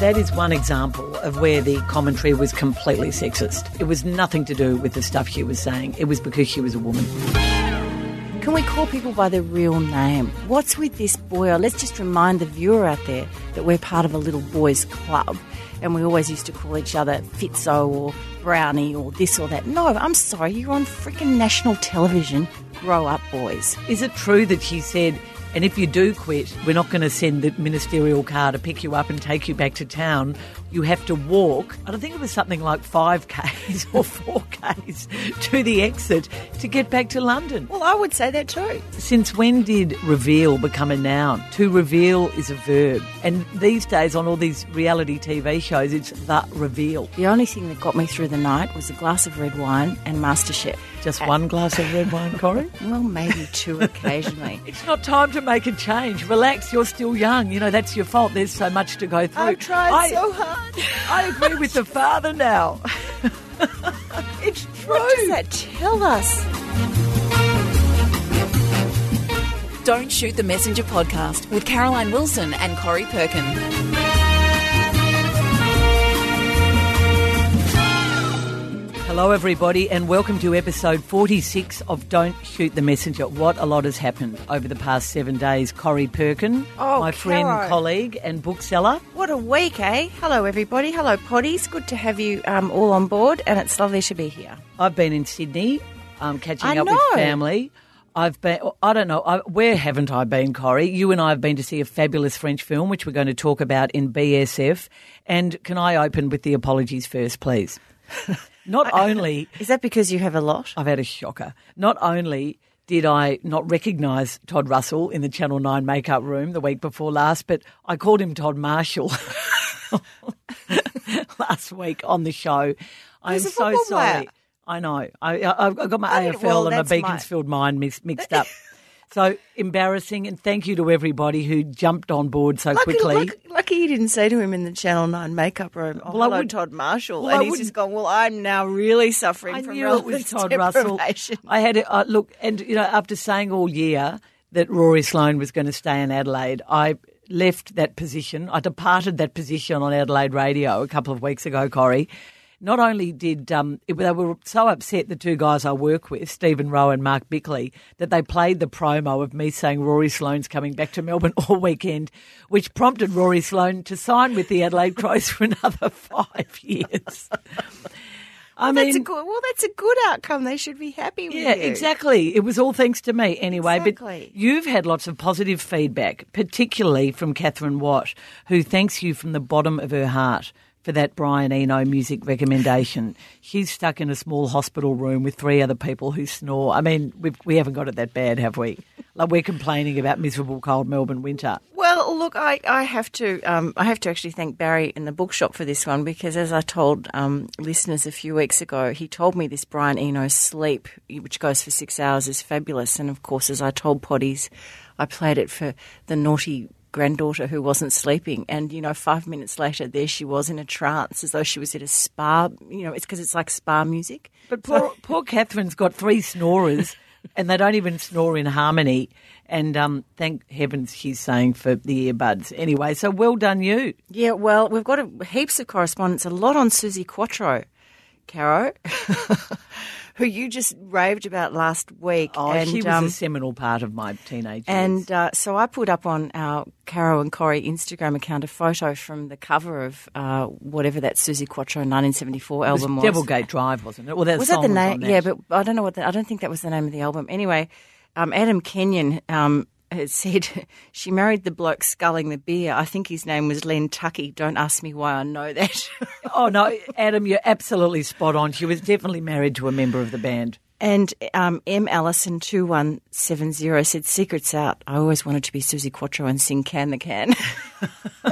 that is one example of where the commentary was completely sexist. It was nothing to do with the stuff she was saying. It was because she was a woman. Can we call people by their real name? What's with this boy? Let's just remind the viewer out there that we're part of a little boys' club and we always used to call each other Fitzo or Brownie or this or that. No, I'm sorry, you're on freaking national television. Grow up, boys. Is it true that she said, and if you do quit, we're not going to send the ministerial car to pick you up and take you back to town? You have to walk, I don't think it was something like 5Ks or 4Ks to the exit to get back to London. Well, I would say that too. Since when did reveal become a noun? To reveal is a verb. And these days on all these reality TV shows, it's the reveal. The only thing that got me through the night was a glass of red wine and MasterChef. Just uh, one glass of red wine, Corrie? Well, maybe two occasionally. It's not time to make a change. Relax, you're still young. You know, that's your fault. There's so much to go through. I've tried I, so hard. I agree with the father now. it's true. What does that tell us? Don't Shoot the Messenger podcast with Caroline Wilson and Corrie Perkin. Hello, everybody, and welcome to episode 46 of Don't Shoot the Messenger. What a lot has happened over the past seven days. Corrie Perkin, Oh, my friend, Caro. colleague, and bookseller. What a week, eh? Hello, everybody. Hello, potties. Good to have you um, all on board, and it's lovely to be here. I've been in Sydney, um, catching I up know. with family. I've been, I don't know, I, where haven't I been, Corrie? You and I have been to see a fabulous French film, which we're going to talk about in BSF. And can I open with the apologies first, please? Not only Is that because you have a lot? I've had a shocker. Not only did I not recognise Todd Russell in the Channel 9 makeup room the week before last, but I called him Todd Marshall last week on the show. I'm so sorry. player. I know. I, I've got my I- AFL well, and my that's my- Beaconsfield mind mixed up. so embarrassing, and thank you to everybody who jumped on board so Lucky, quickly. lucky, lucky you didn't say to him in the Channel 9 makeup room, oh, Well, I hello, would- Todd Marshall. well, I and he's wouldn't- just gone, well, I'm now really suffering I from knew it was Todd Russell. I had it. Uh, look, and you know, after saying all year that Rory Sloane was going to stay in Adelaide, I left that position. I departed that position on Adelaide radio a couple of weeks ago, Corrie. Not only did um, it, they were so upset, the two guys I work with, Stephen Rowe and Mark Bickley, that they played the promo of me saying Rory Sloane's coming back to Melbourne all weekend, which prompted Rory Sloane to sign with the Adelaide Crows for another five years. I that's a good, well, that's a good outcome. They should be happy with yeah, you. exactly. It was all thanks to me anyway. Exactly. But you've had lots of positive feedback, particularly from Catherine Watt, who thanks you from the bottom of her heart for that Brian Eno music recommendation. She's stuck in a small hospital room with three other people who snore. I mean, we've, we haven't got it that bad, have we? Like we're complaining about miserable cold Melbourne winter. Well, look, I, I have to um, I have to actually thank Barry in the bookshop for this one because, as I told um, listeners a few weeks ago, he told me this Brian Eno sleep, which goes for six hours, is fabulous. And of course, as I told Potties, I played it for the naughty granddaughter who wasn't sleeping, and you know, five minutes later, there she was in a trance, as though she was at a spa. You know, it's because it's like spa music. But poor, poor Catherine's got three snorers, and they don't even snore in harmony. And um, thank heavens she's saying for the earbuds. Anyway, so well done you. Yeah, well, we've got a, heaps of correspondence, a lot on Suzi Quatro, Caro, who you just raved about last week. Oh, and, she was um, a seminal part of my teenage years. and uh, so I put up on our Caro and Corrie Instagram account a photo from the cover of uh, whatever that Suzi Quatro 1974 it was album was. Devilgate Drive, wasn't it? Well, that was that the name? that. Yeah, but I don't know what. The, I don't think that was the name of the album. Anyway, um, Adam Kenyon um, has said she married the bloke sculling the beer. I think his name was Len Tuckey. Don't ask me why I know that. oh no, Adam, you're absolutely spot on. She was definitely married to a member of the band. and um, M Allison two one seven zero said, "Secrets out. I always wanted to be Suzi Quatro and sing Can the Can."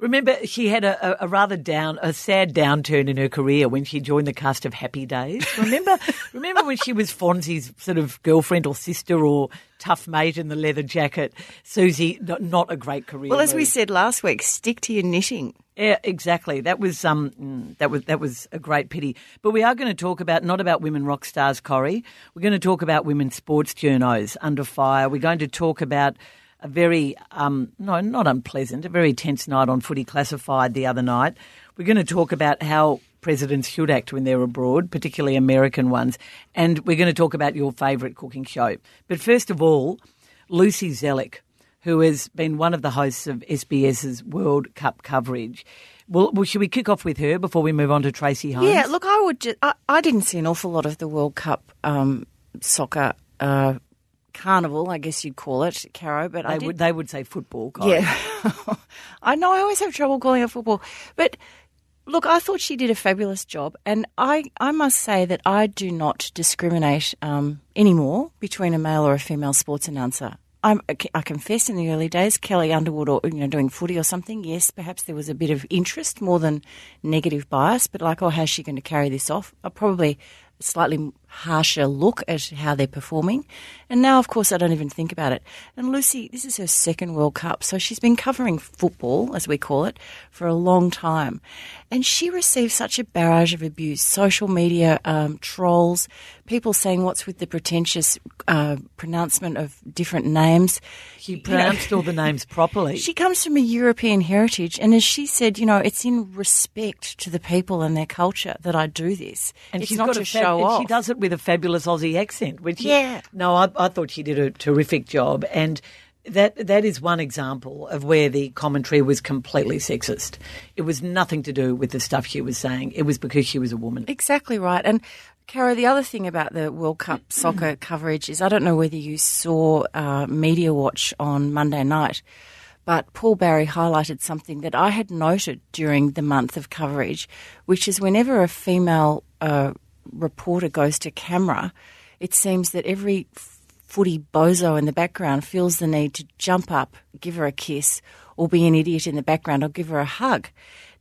Remember, she had a, a, rather down, a sad downturn in her career when she joined the cast of Happy Days. Remember, remember when she was Fonzie's sort of girlfriend or sister or tough mate in the leather jacket. Suzi, not, not a great career. well, as we said last week, stick to your knitting. Yeah, exactly. That was um, mm, that was that was a great pity. But we are going to talk about not about women rock stars, Corrie. We're going to talk about women sports journos under fire. We're going to talk about a very, um, no, not unpleasant, a very tense night on footy classified the other night. We're going to talk about how presidents should act when they're abroad, particularly American ones. And we're going to talk about your favourite cooking show. But first of all, Lucy Zelić, who has been one of the hosts of SBS's World Cup coverage. Well, well, should we kick off with her before we move on to Tracey Holmes? Yeah, look, I would. I, I didn't see an awful lot of the World Cup um, soccer uh, carnival, I guess you'd call it, Caro. But they I did, would they would say football. Yeah, I know. I always have trouble calling it football, but look, I thought she did a fabulous job, and I I must say that I do not discriminate um, anymore between a male or a female sports announcer. I'm, I confess, in the early days, Kelli Underwood, or you know, doing footy or something. Yes, perhaps there was a bit of interest more than negative bias, but like, oh, how's she going to carry this off? I probably slightly harsher look at how they're performing. And now, of course, I don't even think about it. And Lucy, this is her second World Cup, so she's been covering football, as we call it, for a long time. And she received such a barrage of abuse, social media um, trolls, people saying what's with the pretentious uh, pronouncement of different names. She pronounced all the names properly. She comes from a European heritage, and as she said, you know, it's in respect to the people and their culture that I do this. And it's she's not got to a show off. She does it with a fabulous Aussie accent. Which Yeah. no, I, I thought she did a terrific job, and that that is one example of where the commentary was completely sexist. It was nothing to do with the stuff she was saying. It was because she was a woman. Exactly right. And Cara, the other thing about the World Cup soccer coverage is I don't know whether you saw uh, Media Watch on Monday night, but Paul Barry highlighted something that I had noted during the month of coverage, which is whenever a female uh, reporter goes to camera, it seems that every footy bozo in the background feels the need to jump up, give her a kiss, or be an idiot in the background, or give her a hug.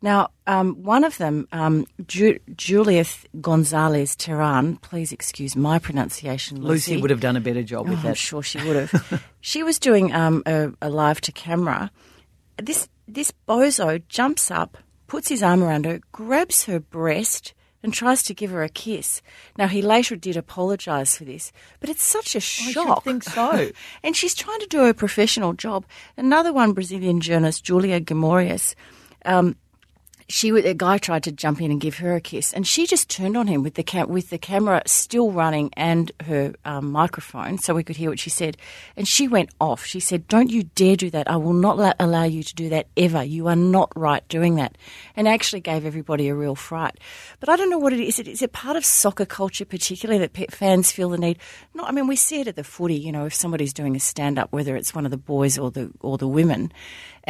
Now, um, one of them, um, Ju- Julieth Gonzalez Therán, please excuse my pronunciation, Lucy. Lucy would have done a better job Oh, with I'm that. sure she would have. she was doing um, a, a live to camera. This this bozo jumps up, puts his arm around her, grabs her breast, and tries to give her a kiss. Now he later did apologise for this, but it's such a shock. I think so. and she's trying to do her professional job. Another one, Brazilian journalist Julia Guimarães. Um, she a guy tried to jump in and give her a kiss, and she just turned on him with the cam- with the camera still running and her um, microphone, so we could hear what she said. And she went off. She said, "Don't you dare do that! I will not la- allow you to do that ever. You are not right doing that." And actually gave everybody a real fright. But I don't know what it is. Is it part of soccer culture, particularly that fans feel the need? No, I mean we see it at the footy. You know, if somebody's doing a stand up, whether it's one of the boys or the or the women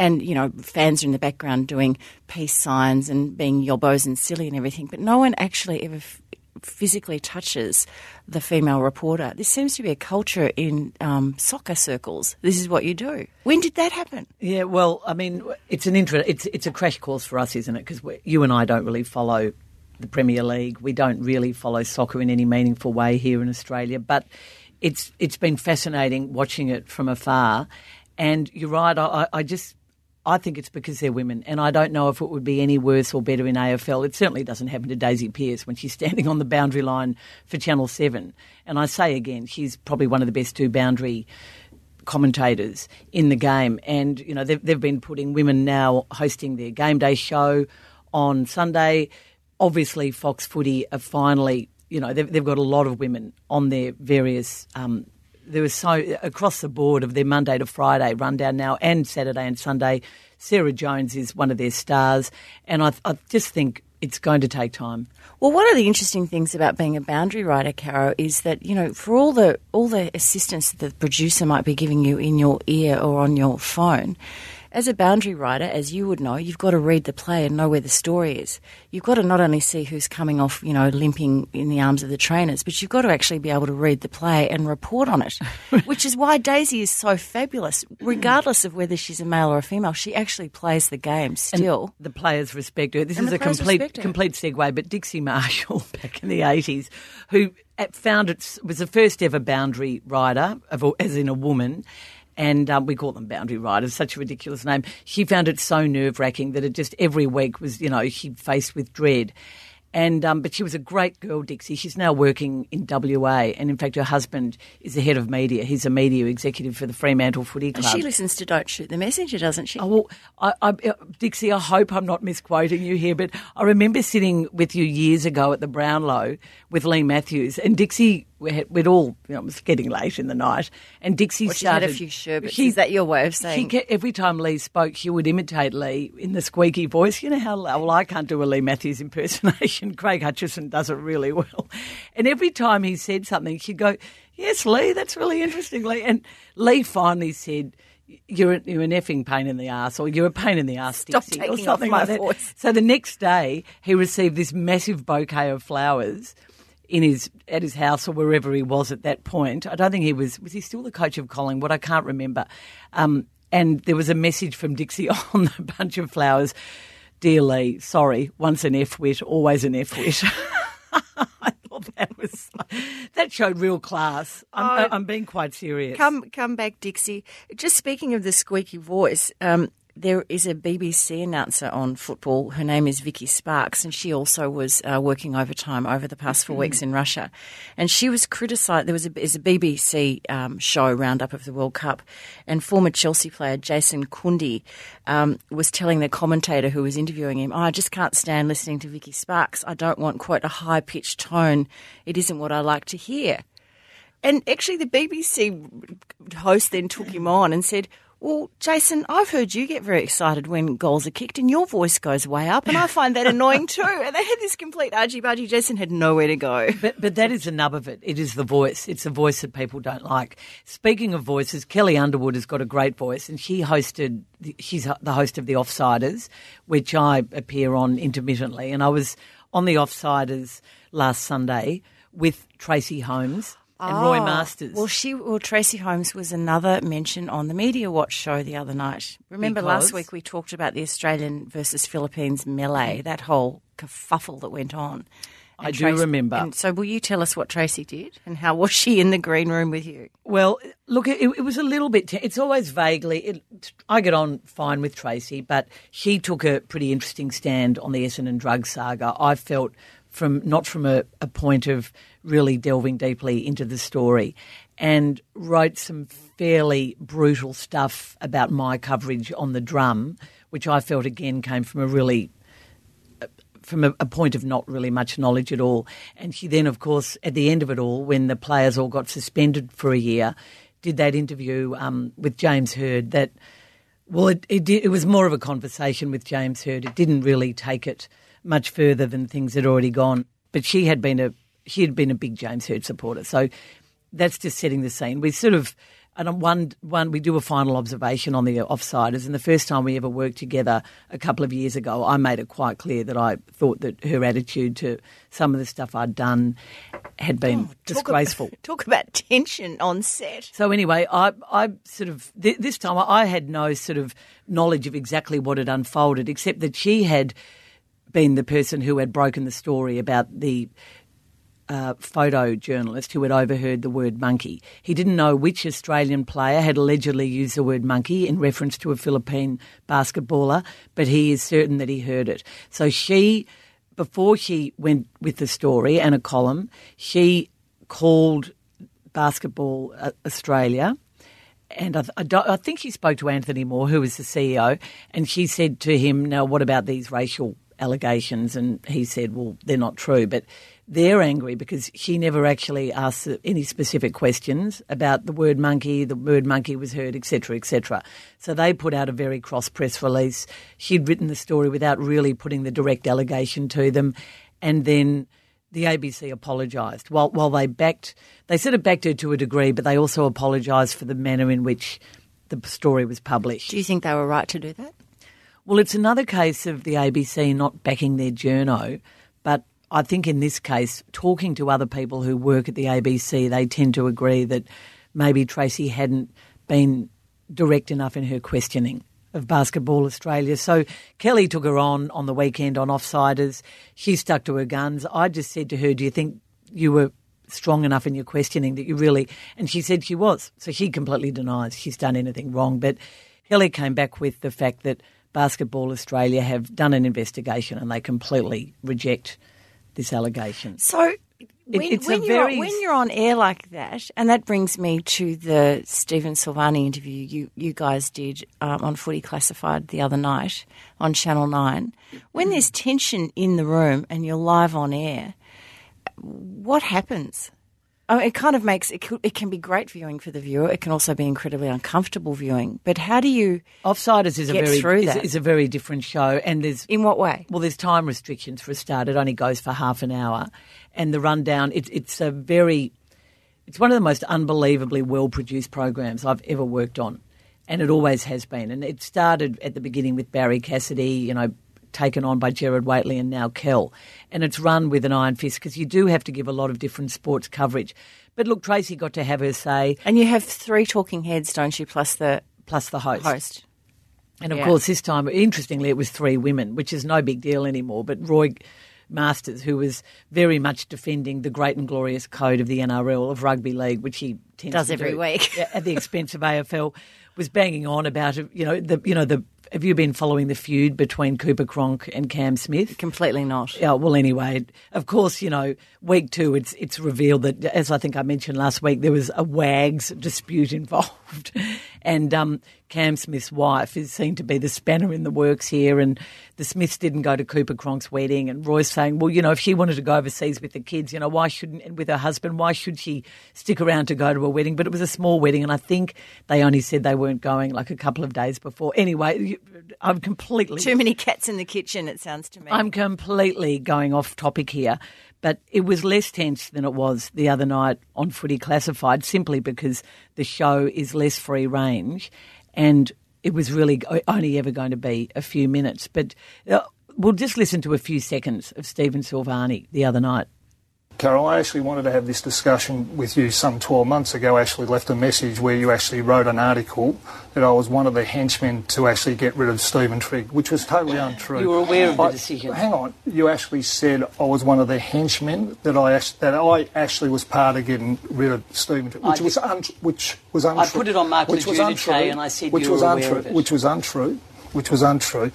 and you know fans are in the background doing peace signs and being yobos and silly and everything, but no one actually ever f- physically touches the female reporter. This seems to be a culture in um, soccer circles. This is what you do. When did that happen? Yeah, well, I mean, it's an intro. It's it's a crash course for us, isn't it? Because you and I don't really follow the Premier League. We don't really follow soccer in any meaningful way here in Australia. But it's it's been fascinating watching it from afar. And you're right. I, I just I think it's because they're women, and I don't know if it would be any worse or better in AFL. It certainly doesn't happen to Daisy Pearce when she's standing on the boundary line for Channel Seven. And I say again, she's probably one of the best two boundary commentators in the game. And, you know, they've, they've been putting women now hosting their game day show on Sunday. Obviously, Fox Footy are finally, you know, they've, they've got a lot of women on their various. Um, there was so across the board of their Monday to Friday rundown now, and Saturday and Sunday. Sarah Jones is one of their stars, and I, I just think it's going to take time. Well, one of the interesting things about being a boundary writer, Caro, is that you know, for all the all the assistance that the producer might be giving you in your ear or on your phone, as a boundary writer, as you would know, you've got to read the play and know where the story is. You've got to not only see who's coming off, you know, limping in the arms of the trainers, but you've got to actually be able to read the play and report on it, which is why Daisy is so fabulous. Regardless of whether she's a male or a female, she actually plays the game still. the players respect her. This And is a complete complete segue, but Dixie Marshall back in the eighties, who found it was the first ever boundary rider, of as in a woman. And um, we call them boundary riders, such a ridiculous name. She found it so nerve wracking that it just every week was, you know, she faced with dread. And um, but she was a great girl, Dixie. She's now working in WA, and in fact, her husband is the head of media. He's a media executive for the Fremantle Footy Club. And she listens to Don't Shoot the Messenger, doesn't she? Oh, well, I, I, uh, Dixie, I hope I'm not misquoting you here, but I remember sitting with you years ago at the Brownlow with Leigh Matthews, and Dixie, we had, we'd all, you know, it was getting late in the night, and Dixie Well, she started. had a few sherbets. She- Is that your way of saying? kept, every time Leigh spoke, she would imitate Leigh in the squeaky voice. You know how well I can't do a Leigh Matthews impersonation. Craig Hutchison does it really well. And every time he said something, she'd go, "Yes, Leigh, that's really interesting, Leigh." And Leigh finally said. You're, you're an effing pain in the ass, or you're a pain in the ass, Stop Dixie, taking or off something my like that. voice. So the next day, he received this massive bouquet of flowers in his at his house or wherever he was at that point. I don't think he was was he still the coach of Collingwood? I can't remember. Um, and there was a message from Dixie on the bunch of flowers. Dear Leigh, sorry, once an F wit, always an F wit. I thought that was that showed real class. I'm, Oh. I'm being quite serious. Come, come back, Dixie. Just speaking of the squeaky voice, um, there is a BBC announcer on football. Her name is Vicki Sparks, and she also was uh, working overtime over the past four weeks in Russia. And she was criticised. There was a, a BBC um, show roundup of the World Cup, and former Chelsea player Jason Cundy um, was telling the commentator who was interviewing him, oh, "I just can't stand listening to Vicki Sparks. I don't want quite a high pitched tone. It isn't what I like to hear." And actually, the BBC host then took him on and said, Well, Jason, I've heard you get very excited when goals are kicked and your voice goes way up, and I find that annoying too. And they had this complete argy bargy. Jason had nowhere to go. But but that is the nub of it. It is the voice. It's a voice that people don't like. Speaking of voices, Kelli Underwood has got a great voice, and she hosted. She's the host of the Offsiders, which I appear on intermittently. And I was on the Offsiders last Sunday with Tracey Holmes and Roy Oh, Masters. Well, she, well, Tracey Holmes was another mention on the Media Watch show the other night. Remember Because? last week we talked about the Australian versus Philippines melee, mm. that whole kerfuffle that went on. I And do remember. And so, will you tell us what Tracy did and how was she in the green room with you? Well, look, it, it was a little bit. It's always vaguely. It, I get on fine with Tracy, but she took a pretty interesting stand on the Essendon drug saga. I felt from not from a, a point of really delving deeply into the story, and wrote some fairly brutal stuff about my coverage on the drum, which I felt again came from a really from a, a point of not really much knowledge at all. And she then, of course, at the end of it all, when the players all got suspended for a year, did that interview um, with James Hird that, well, it, it, did, it was more of a conversation with James Hird. It didn't really take it much further than things had already gone. But she had been a she had been a big James Hird supporter. So that's just setting the scene. We sort of and one one we do a final observation on the offsiders. And the first time we ever worked together a couple of years ago, I made it quite clear that I thought that her attitude to some of the stuff I'd done had been oh, disgraceful. Talk about, talk about tension on set. So anyway, I, I sort of th- this time I had no sort of knowledge of exactly what had unfolded, except that she had been the person who had broken the story about the uh, photojournalist who had overheard the word monkey. He didn't know which Australian player had allegedly used the word monkey in reference to a Philippine basketballer, but he is certain that he heard it. So she, before she went with the story and a column, she called Basketball uh, Australia. And I, I, I think she spoke to Anthony Moore, who was the CEO, and she said to him, Now, what about these racial allegations? And he said, Well, they're not true. But they're angry because she never actually asked any specific questions about the word monkey, the word monkey was heard, etc., etc. So they put out a very cross press release. She'd written the story without really putting the direct allegation to them. And then the ABC apologised. While while they backed, they sort of backed her to a degree, but they also apologised for the manner in which the story was published. Do you think they were right to do that? Well, it's another case of the ABC not backing their journo, but I think in this case, talking to other people who work at the ABC, they tend to agree that maybe Tracy hadn't been direct enough in her questioning of Basketball Australia. So Kelli took her on on the weekend on Offsiders. She stuck to her guns. I just said to her, Do you think you were strong enough in your questioning that you really. And she said she was. So she completely denies she's done anything wrong. But Kelli came back with the fact that Basketball Australia have done an investigation and they completely reject this allegation. So when, it's a when, you're, very- when you're on air like that, and that brings me to the Stephen Silvagni interview you, you guys did um, on Footy Classified the other night on Channel 9. When there's tension in the room and you're live on air, what happens? I mean, it kind of makes it, it can be great viewing for the viewer. It can also be incredibly uncomfortable viewing. But how do you, Offsiders is a very through is, is a very different show, and there's in what way? Well, there's time restrictions for a start. It only goes for half an hour, and the rundown. It, it's a very, it's one of the most unbelievably well produced programs I've ever worked on, and it always has been. And it started at the beginning with Barrie Cassidy, you know, taken on by Gerard Whateley and now Kel, and it's run with an iron fist because you do have to give a lot of different sports coverage. But look, Tracy got to have her say, And you have three talking heads, don't you, plus the plus the host. host. And of Yeah. course, this time, interestingly, it was three women, which is no big deal anymore. But Roy Masters, who was very much defending the great and glorious code of the NRL of rugby league, which he tends Does every do week. at the expense of AFL, was banging on about. You know the you know the. Have you been following the feud between Cooper Cronk and Cam Smith? Completely not. Yeah, well, anyway, of course, you know, week two, it's it's revealed that, as I think I mentioned last week, there was a WAGs dispute involved, and um, Cam Smith's wife is seen to be the spanner in the works here, and the Smiths didn't go to Cooper Cronk's wedding, and Roy's saying, well, you know, if she wanted to go overseas with the kids, you know, why shouldn't and with her husband, why should she stick around to go to a wedding? But it was a small wedding, and I think they only said they weren't going like a couple of days before. Anyway, I'm completely Too many cats in the kitchen, it sounds to me. I'm completely going off topic here, but it was less tense than it was the other night on Footy Classified simply because the show is less free range and it was really only ever going to be a few minutes. But uh, we'll just listen to a few seconds of Stephen Silvagni the other night. Carol, I actually wanted to have this discussion with you some 12 months ago. I actually left a message where you actually wrote an article that I was one of the henchmen to actually get rid of Stephen Trigg, which was totally untrue. You were aware of the I- decision. Hang on. You actually said I was one of the henchmen, that I, that I actually was part of getting rid of Stephen Trigg, which, was, un- which was untrue. I put it on Mark which was untrue, and I said which you was were aware untrue, of it. Which was untrue. Which was untrue.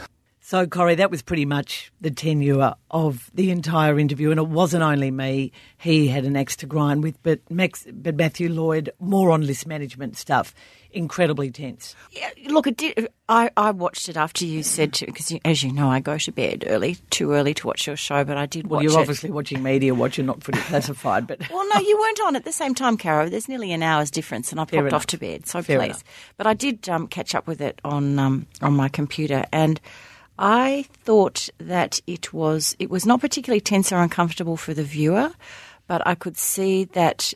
So, Corrie, that was pretty much the tenure of the entire interview, and it wasn't only me he had an axe to grind with, but, Max, but Matthew Lloyd, more on list management stuff. Incredibly tense. Yeah, look, it did. I, I watched it after you said to because as you know, I go to bed early, too early to watch your show, but I did Well, watch you're it. obviously watching media watch, you're not pretty classified, but Well, no, you weren't on at the same time, Caro. There's nearly an hour's difference, and I Fair popped enough. off to bed. So Fair please, enough. but I did um, catch up with it on um, on my computer, and I thought that it was it was not particularly tense or uncomfortable for the viewer, but I could see that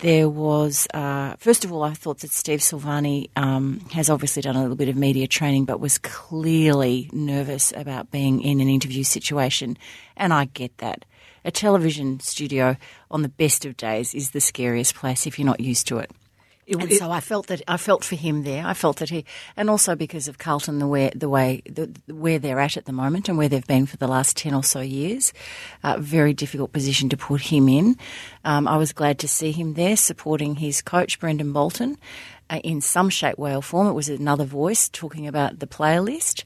there was uh, first of all, I thought that Steve Silvagni um, has obviously done a little bit of media training, but was clearly nervous about being in an interview situation, and I get that. A television studio on the best of days is the scariest place if you're not used to it. It, And it- so I felt that I felt for him there. I felt that he, and also because of Carlton, the way the way the, where they're at at the moment and where they've been for the last ten or so years, uh, very difficult position to put him in. Um, I was glad to see him there supporting his coach Brendan Bolton uh, in some shape, way, or form. It was another voice talking about the player list.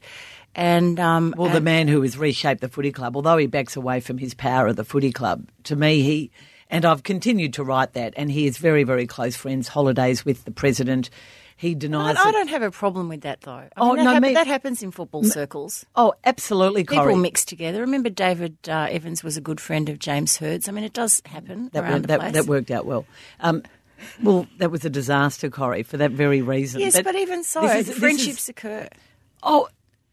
And um, well, the man who has reshaped the footy club, although he backs away from his power of the footy club, to me, he, and I've continued to write that, and he is very, very close friends, holidays with the president. He I, denies I it. don't have a problem with that though. I Oh, mean, that, no, hap- me- that happens in football circles. Oh, absolutely, People Corrie. mix together. Remember, David uh, Evans was a good friend of James Hird's. I mean, it does happen that, around wor- the place. that worked out well. Um, well, that was a disaster, Corrie, for that very reason. Yes, but, even so, is- this is- friendships occur. oh,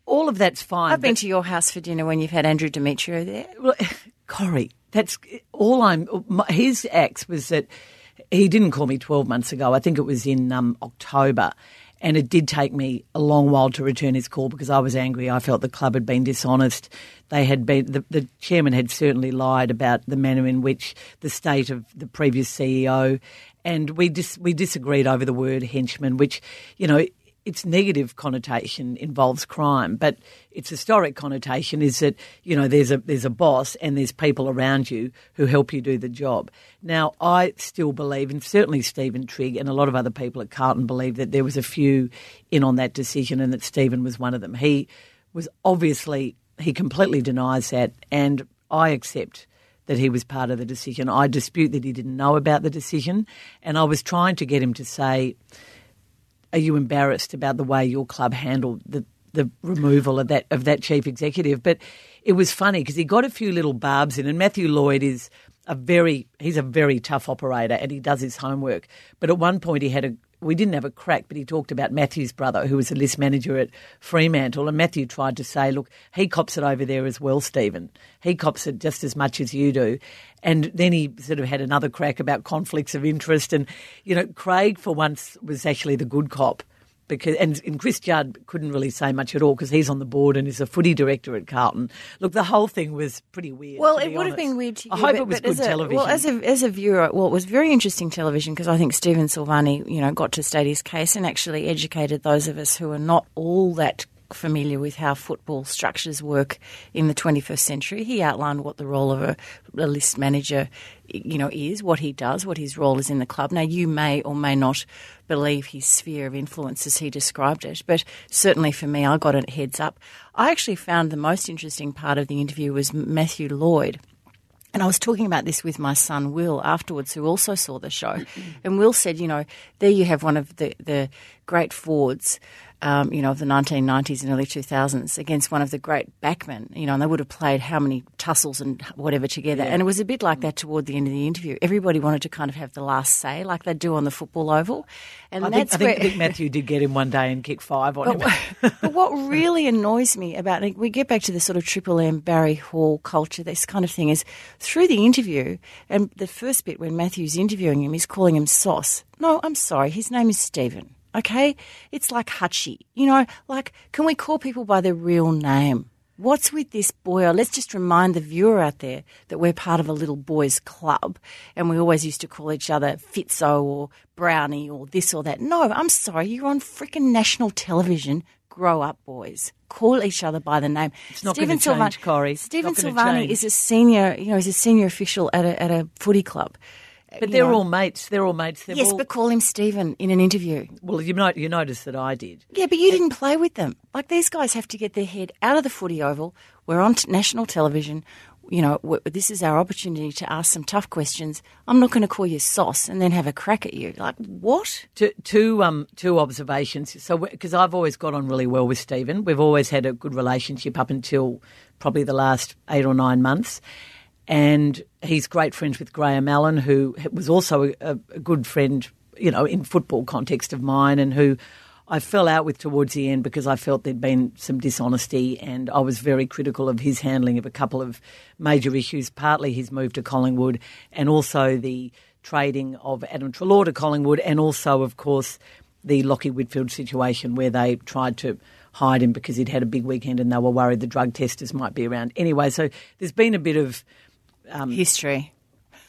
all of that's fine. I've been to your house for dinner when you've had Andrew Demetriou there. Well, Corrie, that's all I'm. His axe was that he didn't call me 12 months ago. I think it was in um, October. And it did take me a long while to return his call because I was angry. I felt the club had been dishonest. They had been, the, the chairman had certainly lied about the manner in which the state of the previous CEO. And we, dis, we disagreed over the word henchman, which, you know, its negative connotation involves crime, but its historic connotation is that you know there's a there's a boss and there's people around you who help you do the job. Now, I still believe, and certainly Stephen Trigg and a lot of other people at Carlton believe that there was a few in on that decision, and that Stephen was one of them. He was obviously he completely denies that, and I accept that he was part of the decision. I dispute that he didn't know about the decision, and I was trying to get him to say, "Are you embarrassed about the way your club handled the the removal of that of that chief executive?" But it was funny because he got a few little barbs in, and Matthew Lloyd is a very he's a very tough operator and he does his homework. But at one point he had a we didn't have a crack, but he talked about Matthew's brother, who was a list manager at Fremantle, and Matthew tried to say, "Look, he cops it over there as well, Stephen. He cops it just as much as you do." And then he sort of had another crack about conflicts of interest, and you know, Craig for once was actually the good cop because and, and, Chris Judd couldn't really say much at all because he's on the board and is a footy director at Carlton. Look, the whole thing was pretty weird. Well, it would honest. have been weird to you. I hope but, it was good a, television. Well, as a as a viewer, well, it was very interesting television because I think Stephen Silvagni, you know, got to state his case and actually educated those of us who are not all that familiar with how football structures work in the 21st century. He outlined what the role of a, a, list manager, you know, is, what he does, what his role is in the club. Now, you may or may not believe his sphere of influence as he described it, but certainly for me, I got a heads up. I actually found the most interesting part of the interview was Matthew Lloyd. And I was talking about this with my son Will afterwards, who also saw the show. Mm-hmm. And Will said, you know, there you have one of the, the great forwards um, you know, of the 1990s and early 2000s against one of the great backmen, you know, and they would have played how many tussles and whatever together. Yeah. And it was a bit like that toward the end of the interview. Everybody wanted to kind of have the last say, like they do on the football oval. And I that's think, I think, where, think Matthew did get him one day and kick five on but, him. but what really annoys me about it, we get back to the sort of Triple M Barry Hall culture, this kind of thing, is through the interview, and the first bit when Matthew's interviewing him, he's calling him Sauce. No, I'm sorry, his name is Stephen okay? It's like Hutchie. You know, like, can we call people by their real name? What's with this boy? Oh, let's just remind the viewer out there that we're part of a little boys' club and we always used to call each other Fitzo or Brownie or this or that. No, I'm sorry, you're on freaking national television. Grow up, boys. Call each other by the name. It's not Stephen going to change, Corrie. Stephen Silvagni is a senior, you know, he's a senior official at a, at a footy club. But they're know. all mates. They're all mates. They're yes, all... but call him Stephen in an interview. Well, you know, you noticed that I did. Yeah, but you didn't play with them. Like these guys have to get their head out of the footy oval. We're on national television. You know, this is our opportunity to ask some tough questions. I'm not going to call you sauce and then have a crack at you. Like what? Two, two, um, two observations. So, because I've always got on really well with Stephen, we've always had a good relationship up until probably the last eight or nine months and he's great friends with Graeme Allan, who was also a, a, good friend, you know, in football context of mine, and who I fell out with towards the end because I felt there'd been some dishonesty, and I was very critical of his handling of a couple of major issues, partly his move to Collingwood, and also the trading of Adam Treloar to Collingwood, and also, of course, the Lachie Whitfield situation where they tried to hide him because he'd had a big weekend and they were worried the drug testers might be around. Anyway, so there's been a bit of um, history.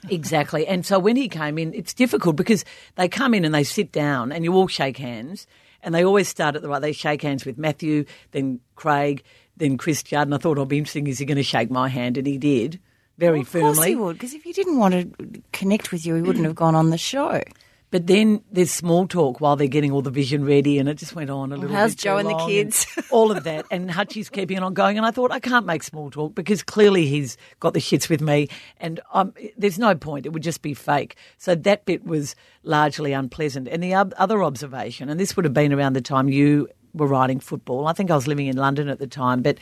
Exactly. And so when he came in, it's difficult because they come in and they sit down and you all shake hands and they always start at the right. They shake hands with Matthew, then Craig, then Chris Judd. And I thought, it'll be interesting. Is he going to shake my hand? And he did very well, of firmly. Of course he would, because if he didn't want to connect with you, he wouldn't have gone on the show. But then there's small talk while they're getting all the vision ready, and it just went on a little bit. How's. Joe and the kids? And all of that, and Hutchie's keeping it on going. And I thought I can't make small talk because clearly he's got the shits with me, and um, there's no point. It would just be fake. So that bit was largely unpleasant. And the other observation, and this would have been around the time you were writing football. I think I was living in London at the time, but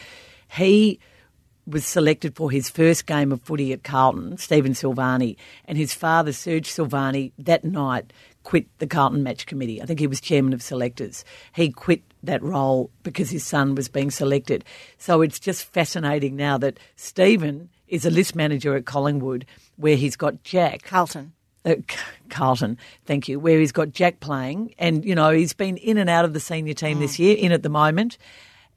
he was selected for his first game of footy at Carlton, Stephen Silvagni, and his father, Serge Silvagni, that night quit the Carlton match committee. I think he was chairman of selectors. He quit that role because his son was being selected. So it's just fascinating now that Stephen is a list manager at Collingwood where he's got Jack. Carlton. Uh, Carlton, thank you, where he's got Jack playing. And, you know, he's been in and out of the senior team mm. this year, in at the moment,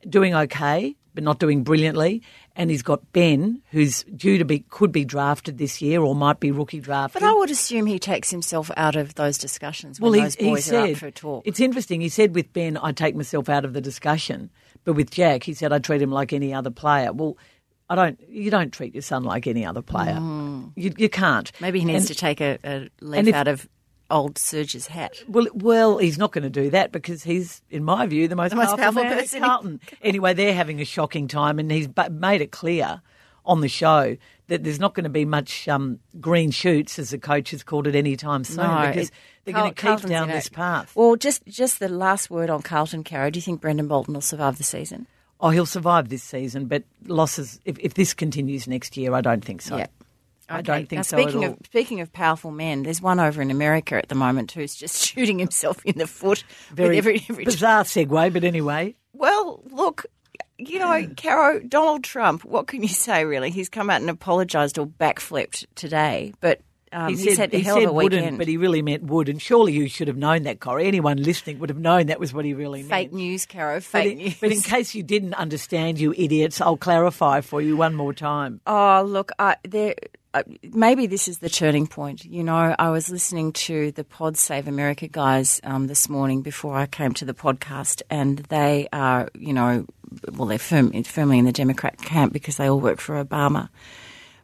doing okay but not doing brilliantly. And he's got Ben, who's due to be could be drafted this year or might be rookie drafted. But I would assume he takes himself out of those discussions when well, those boys he said, are up for talk. It's interesting. He said with Ben, I take myself out of the discussion, but with Jack, he said I treat him like any other player. Well. I don't. You don't treat your son like any other player. Mm. You, you can't. Maybe he needs and, to take a, a leaf if, out of old Serge's hat. Well, well, he's not going to do that because he's, in my view, the most, the most powerful, powerful person. Carlton. anyway, they're having a shocking time, and he's made it clear on the show that there's not going to be much um, green shoots, as the coach has called it, anytime soon No, because it- they're Carl- going to keep Carlton's down this path. Well, just just the last word on Carlton, Caro. Do you think Brendan Bolton will survive the season? Oh, he'll survive this season, but losses, if, if this continues next year, I don't think so. Yeah. I Okay. don't think now, so Speaking of speaking of powerful men, there's one over in America at the moment who's just shooting himself in the foot. Very with every, every bizarre segue, but anyway. Well, look, you know, Caro, Donald Trump, what can you say, really? He's come out and apologised or backflipped today, but um, He he's said, had he hell said of a wouldn't, weekend. but he really meant would. And surely you should have known that, Corrie. Anyone listening would have known that was what he really meant. Fake news, Caro, But fake in, news. but in case you didn't understand, you idiots, I'll clarify for you one more time. Oh, look, I, there. Uh, maybe this is the turning point. You know, I was listening to the Pod Save America guys um, this morning before I came to the podcast, and they are, you know, well, they're firm, firmly in the Democrat camp because they all work for Obama.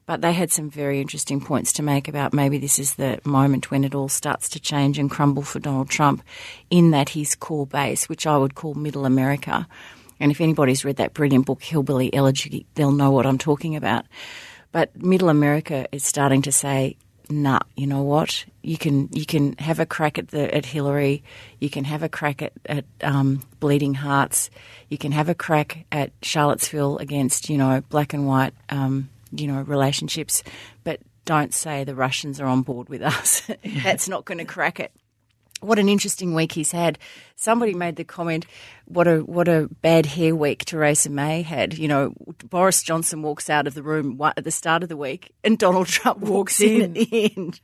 But they had some very interesting points to make about maybe this is the moment when it all starts to change and crumble for Donald Trump, in that his core base, which I would call Middle America, and if anybody's read that brilliant book Hillbilly Elegy, they'll know what I'm talking about. But Middle America is starting to say, "Nah, you know what? You can you can have a crack at the at Hillary, you can have a crack at at um, Bleeding Hearts, you can have a crack at Charlottesville against you know black and white um, you know relationships, but don't say the Russians are on board with us. That's not going to crack it." What an interesting week he's had. Somebody made the comment, "What a what a bad hair week Theresa May had." You know, Boris Johnson walks out of the room at the start of the week, and Donald Trump walks in at the end.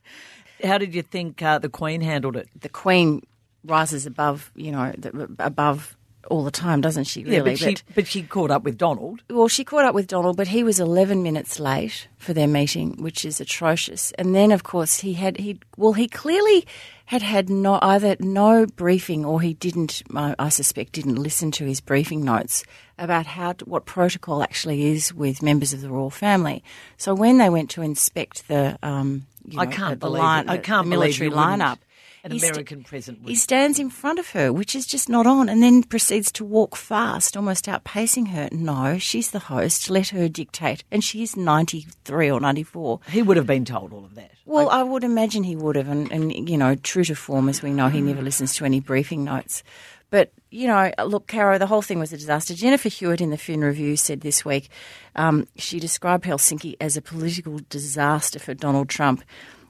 How did you think uh, the Queen handled it? The Queen rises above, you know, the, above all the time, doesn't she? Really, yeah, but she, but she caught up with Donald. well, she caught up with Donald, but he was 11 minutes late for their meeting, which is atrocious. And then, of course, he had he well, he clearly had had no either no briefing or he didn't. I, I suspect didn't listen to his briefing notes about how what protocol actually is with members of the royal family. So when they went to inspect the, um, you I can't the, the believe line, it. I the- can't the military lineup. An American president he stands in front of her, which is just not on, and then proceeds to walk fast, almost outpacing her. No, she's the host. Let her dictate. And she's 93 or 94. He would have been told all of that. Well, I would imagine he would have. And, and, you know, true to form, as we know, he never listens to any briefing notes. But, you know, look, Caro, the whole thing was a disaster. Jennifer Hewett in the Fin Review said this week um, she described Helsinki as a political disaster for Donald Trump.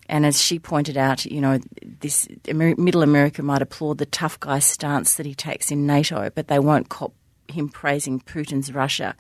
And as she pointed out, you know, this Middle America might applaud the tough guy stance that he takes in NATO, but they won't cop him praising Putin's Russia.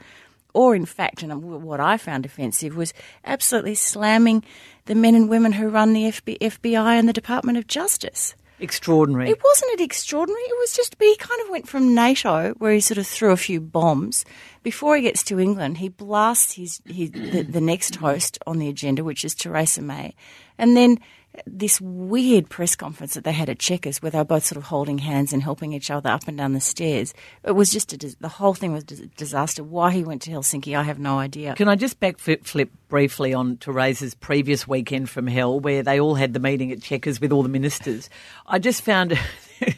Or, in fact, and what I found offensive was absolutely slamming the men and women who run the FBI and the Department of Justice. Extraordinary. It wasn't it extraordinary. It was just, but he kind of went from NATO, where he sort of threw a few bombs. Before he gets to England, he blasts his, his the, the next host on the agenda, which is Theresa May, and then this weird press conference that they had at Chequers, where they were both sort of holding hands and helping each other up and down the stairs. It was just a the whole thing was a disaster. Why he went to Helsinki, I have no idea. Can I just backflip briefly on Teresa's previous weekend from hell, where they all had the meeting at Chequers with all the ministers? I just found.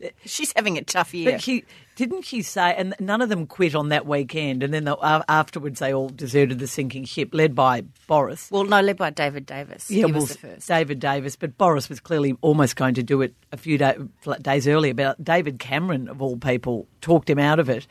She's having a tough year. But she didn't she say, and none of them quit on that weekend, and then they, uh, afterwards they all deserted the sinking ship, led by Boris. well, no, led by David Davis. he well, was the first. David Davis, but Boris was clearly almost going to do it a few day, days earlier. But David Cameron, of all people, talked him out of it.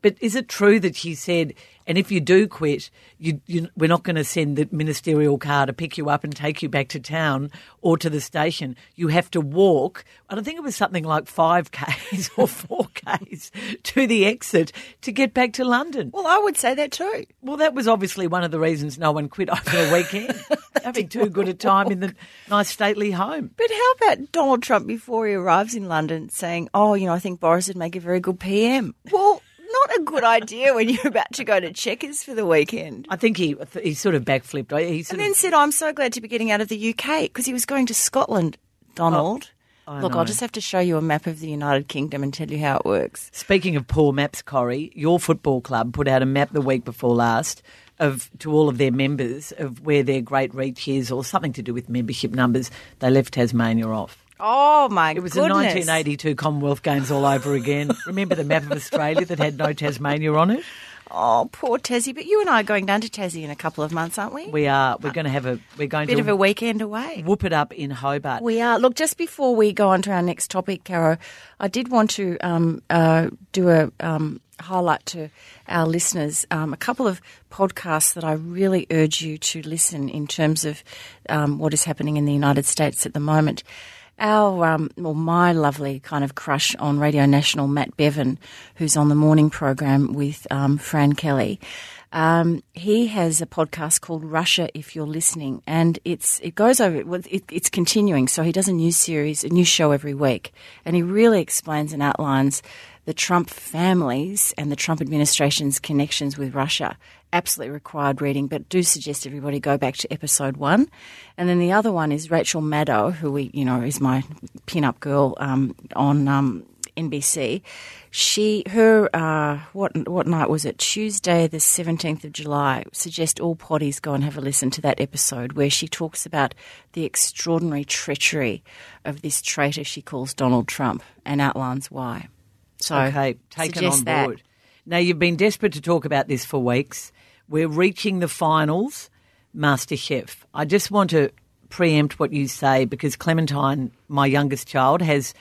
But is it true that she said, and if you do quit, you, you, we're not going to send the ministerial car to pick you up and take you back to town or to the station. You have to walk, and I think it was something like 5Ks or 4Ks to the exit to get back to London. Well, I would say that too. Well, that was obviously one of the reasons no one quit over the weekend. Having too good a time in the nice stately home. But how about Donald Trump before he arrives in London saying, "Oh, you know, I think Boris would make a very good PM." Well, not a good idea when you're about to go to Chequers for the weekend. I think he he sort of backflipped. He And then of, said, "I'm so glad to be getting out of the UK because he was going to Scotland." Donald, oh, look, know. I'll just have to show you a map of the United Kingdom and tell you how it works. speaking of poor maps, Corrie, your football club put out a map the week before last of to all of their members of where their great reach is, or something to do with membership numbers. They left Tasmania off. Oh my It was goodness! the 1982 Commonwealth Games all over again. Remember the map of Australia that had no Tasmania on it? Oh, poor Tassie. But you and I are going down to Tassie in a couple of months, aren't we? We are. We're going to have a. We're going Bit to of a weekend away. whoop it up in Hobart. We are. Look, just before we go on to our next topic, Caro, I did want to um, uh, do a um, highlight to our listeners um, a couple of podcasts that I really urge you to listen in terms of um, what is happening in the United States at the moment. Our, um, well, my lovely kind of crush on Radio National, Matt Bevan, who's on the morning program with um, Fran Kelly. Um, he has a podcast called Russia If You're Listening, and it's it goes over it, it's continuing. So he does a new series, a new show every week, and he really explains and outlines the Trump families and the Trump administration's connections with Russia. Absolutely required reading, but do suggest everybody go back to episode one. And then the other one is Rachel Maddow, who we you know is my pin-up girl um, on. Um, NBC. She, her, uh, what what night was it? Tuesday, the seventeenth of July. Suggest all potties go and have a listen to that episode where she talks about the extraordinary treachery of this traitor she calls Donald Trump and outlines why. So, Okay, taken on that. board. Now you've been desperate to talk about this for weeks. We're reaching the finals, MasterChef. I just want to preempt what you say because Clementine, my youngest child, has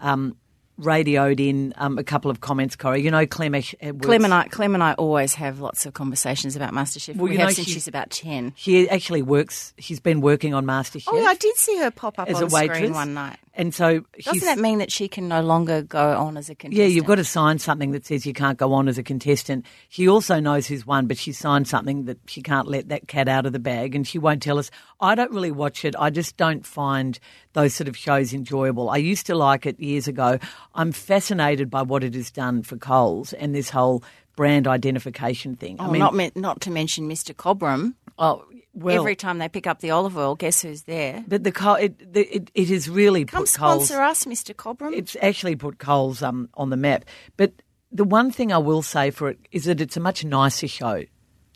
um, radioed in um, a couple of comments. Corrie, you know Clem. Uh, Clem and I, Clem and I always have lots of conversations about MasterChef. Well, we have know, since she- she's about ten. She actually works. She's been working on MasterChef Oh, I did see her pop up as on a waitress screen one night. And so Doesn't that mean that she can no longer go on as a contestant? Yeah, you've got to sign something that says you can't go on as a contestant. She also knows who's won, but she signed something that she can't let that cat out of the bag and she won't tell us. I don't really watch it. I just don't find those sort of shows enjoyable. I used to like it years ago. I'm fascinated by what it has done for Coles and this whole brand identification thing. Oh, I mean, not me- not to mention Mr. Cobram. oh, well, Every time they pick up the olive oil, guess who's there? but the Co- it, the, it it has really Come put Coles. sponsor us, Mr. Cobram. it's actually put Coles um, on the map. But the one thing I will say for it is that it's a much nicer show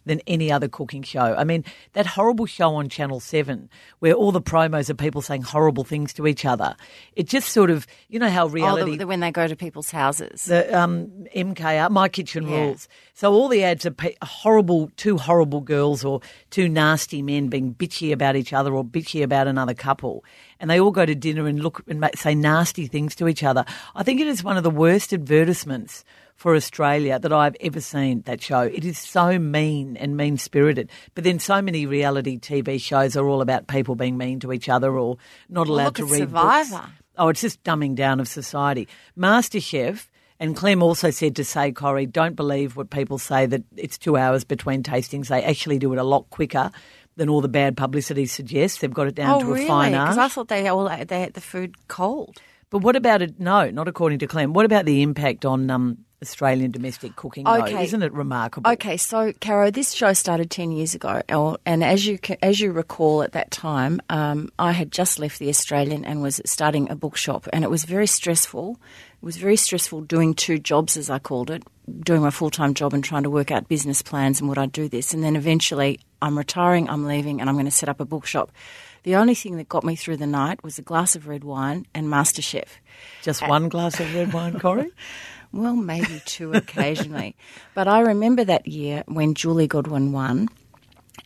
than any other cooking show. I mean, that horrible show on Channel 7 where all the promos are people saying horrible things to each other. It just sort of, you know how oh, reality the, the, when they go to people's houses. the um, MKR, My Kitchen Yeah. Rules. So all the ads are pe- horrible, two horrible girls or two nasty men being bitchy about each other or bitchy about another couple, and they all go to dinner and look and say nasty things to each other. I think it is one of the worst advertisements for Australia that I've ever seen. That show, it is so mean and mean spirited. But then so many reality TV shows are all about people being mean to each other or not allowed to read Survivor. books. Oh, it's just dumbing down of society. MasterChef, and Clem also said to say, Corrie, don't believe what people say that it's two hours between tastings. They actually do it a lot quicker than all the bad publicity suggests. They've got it down oh, to a really? fine Because art. I thought they all they had the food cold. But what about it? No, not according to Clem. What about the impact on um, Australian domestic cooking? though? Okay. Isn't it remarkable? Okay, so Caro, this show started ten years ago, and as you as you recall, at that time, um, I had just left the Australian and was starting a bookshop, and it was very stressful. It was very stressful doing two jobs, as I called it, doing my full time job and trying to work out business plans and would I'd do this, and then eventually I'm retiring, I'm leaving, and I'm going to set up a bookshop. The only thing that got me through the night was a glass of red wine and MasterChef. Just one glass of red wine, Corrie? Well, maybe two occasionally. But I remember that year when Julie Goodwin won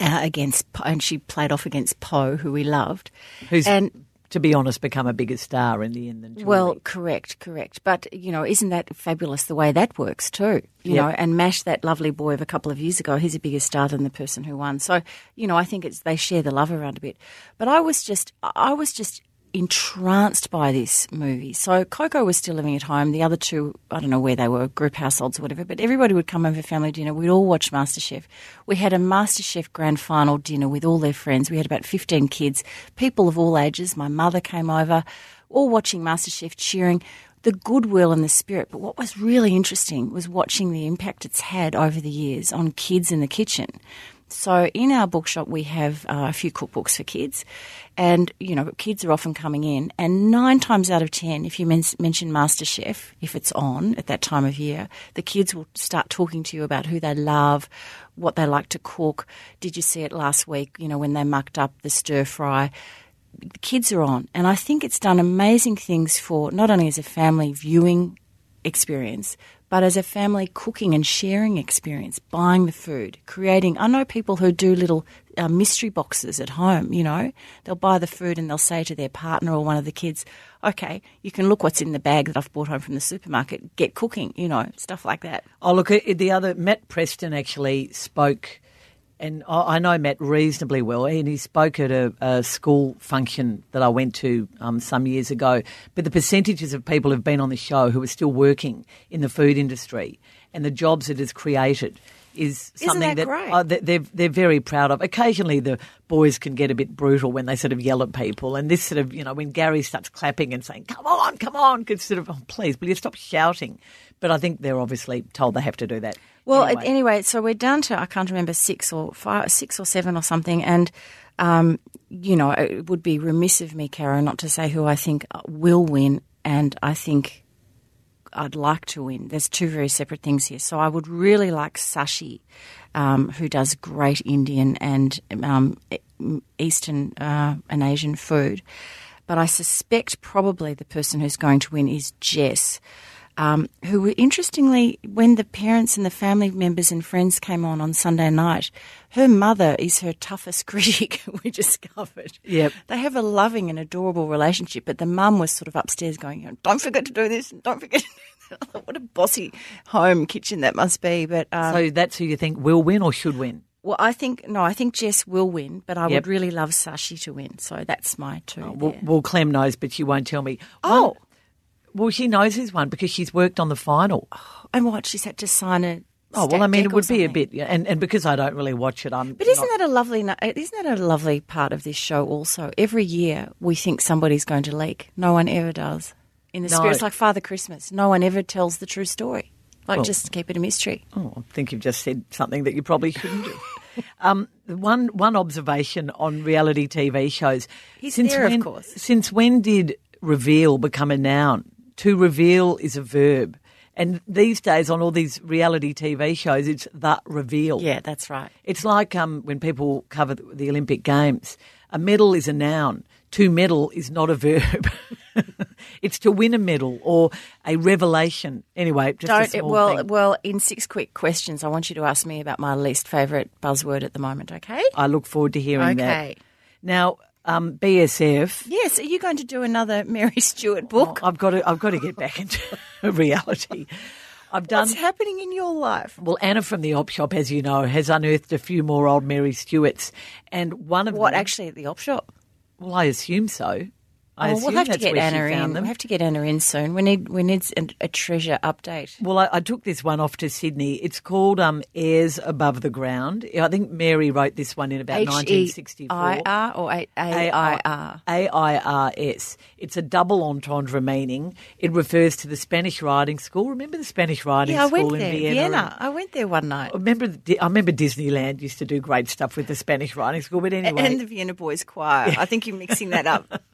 uh, against, and she played off against Poe, who we loved. Who's, and to be honest, become a bigger star in the end than Julie. well, correct, correct. But you know, isn't that fabulous the way that works too? You Yep. know, and Mash, that lovely boy of a couple of years ago, he's a bigger star than the person who won. So you know, I think it's they share the love around a bit. But I was just, I was just entranced by this movie. So Coco was still living at home. The other two, I don't know where they were, group households or whatever, but everybody would come over for family dinner. We'd all watch MasterChef. We had a MasterChef grand final dinner with all their friends. We had about 15 kids, people of all ages. My mother came over, all watching MasterChef, cheering. The goodwill and the spirit. But what was really interesting was watching the impact it's had over the years on kids in the kitchen. So in our bookshop, we have uh, a few cookbooks for kids, and you know, kids are often coming in, and nine times out of ten, if you men- mention MasterChef, if it's on at that time of year, the kids will start talking to you about who they love, what they like to cook. Did you see it last week? You know, when they mucked up the stir fry. The kids are on, and I think it's done amazing things for not only as a family viewing experience, but as a family cooking and sharing experience, buying the food, creating. I know people who do little uh, mystery boxes at home, you know. They'll buy the food and they'll say to their partner or one of the kids, okay, you can look what's in the bag that I've brought home from the supermarket, get cooking, you know, stuff like that. Oh, look, uh, the other, Matt Preston actually spoke and I know Matt reasonably well, and he spoke at a, a school function that I went to um, some years ago. But the percentages of people who've been on the show who are still working in the food industry and the jobs it has created is something that, that uh, they're they're very proud of. Occasionally, the boys can get a bit brutal when they sort of yell at people, and this sort of you know when Gary starts clapping and saying "Come on, come on," could sort of oh, please, will you stop shouting? But I think they're obviously told they have to do that. Well, anyway. anyway, so we're down to I can't remember six or five, six or seven or something, and um, you know it would be remiss of me, Caro, not to say who I think will win, and I think I'd like to win. There's two very separate things here. So I would really like Sashi, um, who does great Indian and um, Eastern uh, and Asian food. But I suspect probably the person who's going to win is Jess. Um, who were interestingly, when the parents and the family members and friends came on on Sunday night, her mother is her toughest critic, we discovered. Yep. They have a loving and adorable relationship, but the mum was sort of upstairs going, don't forget to do this, don't forget what a bossy home kitchen that must be. But um, So that's who you think will win or should win? well, I think no, I think Jess will win, but I Yep. would really love Sashi to win. So that's my two. Oh, Well, Clem knows, but she won't tell me. Oh. Well, she knows who's won because she's worked on the final. and what she's had to sign a. Oh well, I mean, it would be a bit, yeah, and and because I don't really watch it, I'm. But isn't not- that a lovely? no- Isn't that a lovely part of this show? Also, every year we think somebody's going to leak. No one ever does. In the No. spirit, it's like Father Christmas. No one ever tells the true story. Like just keep it a mystery. Oh, I think you've just said something that you probably shouldn't do. um, one one observation on reality TV shows. He's there, of when, course. Since when did reveal become a noun? To reveal is a verb. And these days, on all these reality TV shows, it's the reveal. Yeah, that's right. It's like um, when people cover the- Olympic Games. A medal is a noun. To medal is not a verb. it's to win a medal or a revelation. Anyway, just Don't small well, thing. well. In six quick questions, I want you to ask me about my least favourite buzzword at the moment. Okay? I look forward to hearing that. Okay. Now, um, BSF. Yes. Are you going to do another Mary Stewart book? I've got to. I've got to get back into reality. I've done. What's happening in your life? Well, Anna from the op shop, as you know, has unearthed a few more old Mary Stewarts, and one of What them. actually at the op shop? Well, I assume so. I Oh, we'll have to get Anna in. them. We have to get Anna in soon. We need we need a, a treasure update. Well, I, I took this one off to Sydney. It's called um, Airs Above the Ground. I think Mary wrote this one in about H E 1964. I R or A I R. A-I-R-S. It's a double entendre meaning. It refers to the Spanish riding school. Remember the Spanish riding Yeah, school in there. Vienna? Vienna. I went there one night. I remember, I remember Disneyland used to do great stuff with the Spanish riding school. But anyway, And the Vienna Boys Choir. I think you're mixing that up.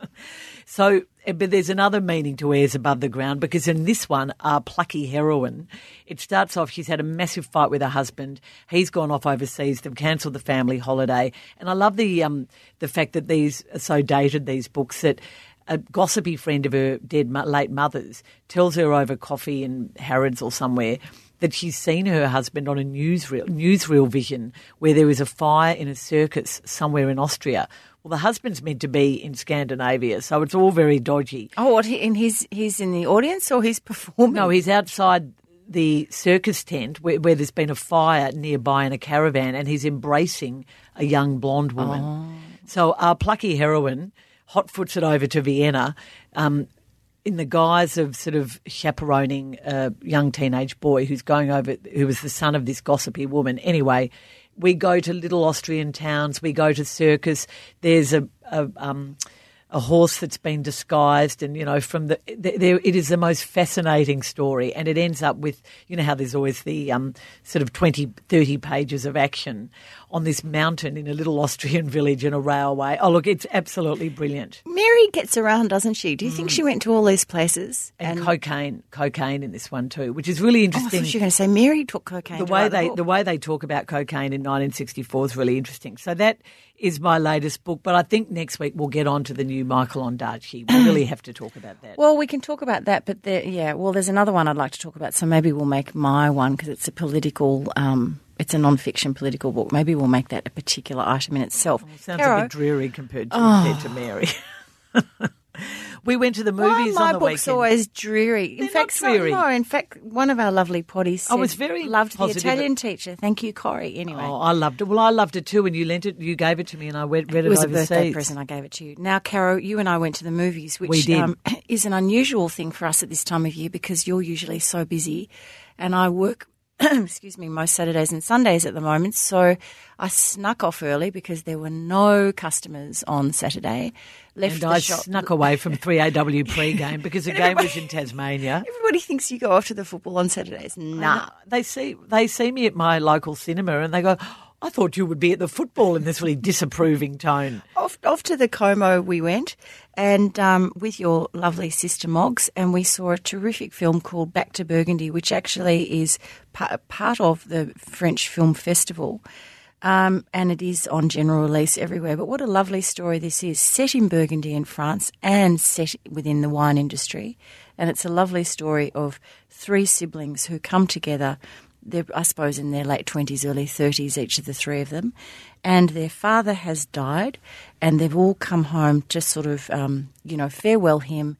So, eh, but there's another meaning to airs above the ground because in this one, our plucky heroine, it starts off, she's had a massive fight with her husband. He's gone off overseas. They've cancelled the family holiday. And I love the, um, the fact that these are so dated, these books, that a gossipy friend of her dead late mother's tells her over coffee in Harrods or somewhere that she's seen her husband on a newsreel, newsreel vision where there is a fire in a circus somewhere in Austria. Well, the husband's meant to be in Scandinavia, so it's all very dodgy. Oh, what? And he's he's in the audience or he's performing? No, he's outside the circus tent where, where there's been a fire nearby in a caravan, and he's embracing a young blonde woman. So our plucky heroine hot foots it over to Vienna. Um, in the guise of sort of chaperoning a young teenage boy who's going over, who was the son of this gossipy woman. Anyway, we go to little Austrian towns. We go to circus. There's a, a um, a horse that's been disguised, and you know, from the there, it is the most fascinating story, and it ends up with you know how there's always the um, sort of 20, 30 pages of action on this mountain in a little Austrian village in a railway. Oh, look, it's absolutely brilliant. Mary gets around, doesn't she? Do you think Mm. she went to all these places? And, cocaine, cocaine in this one too, which is really Oh, I interesting. thought you were going to say Mary took cocaine. the way they book. the way they talk about cocaine in 1964 is really interesting. So that is my latest book. But I think next week we'll get on to the new Michael Ondaatje. We really have to talk about that. Well, we can talk about that, but there, yeah, well, there's another one I'd like to talk about. So maybe we'll make my one because it's a political. Um, it's a non-fiction political book. Maybe we'll make that a particular item in itself. Sounds Caro, a bit dreary compared to, compared to Mary. we went to the why movies are my on the books weekend. always dreary? In They're fact, dreary. some are. In fact, one of our lovely potties said, I was very loved positive. the Italian teacher. Thank you, Corrie. Anyway, Oh, I loved it. Well, I loved it too, and you lent it, you gave it to me, and I read, read it, It was a overseas. birthday present. I gave it to you. Now, Caro, you and I went to the movies, which. Um, is an unusual thing for us at this time of year because you're usually so busy, and I work. excuse me, most Saturdays and Sundays at the moment. So I snuck off early because there were no customers on Saturday. Left And I shop. snuck away from 3AW pre-game because the game was in Tasmania. Everybody thinks you go off to the football on Saturdays. Nah. They see they see me at my local cinema and they go, I thought you would be at the football in this really disapproving tone. Off, off to the Como we went, and um, with your lovely sister Moggs, and we saw a terrific film called Back to Burgundy, which actually is pa- part of the French Film Festival. Um, and it is on general release everywhere. But what a lovely story this is, set in Burgundy in France and set within the wine industry. And it's a lovely story of three siblings who come together they're, I suppose, in their late 20s, early 30s, each of the three of them. And their father has died, and they've all come home to sort of, um, you know, farewell him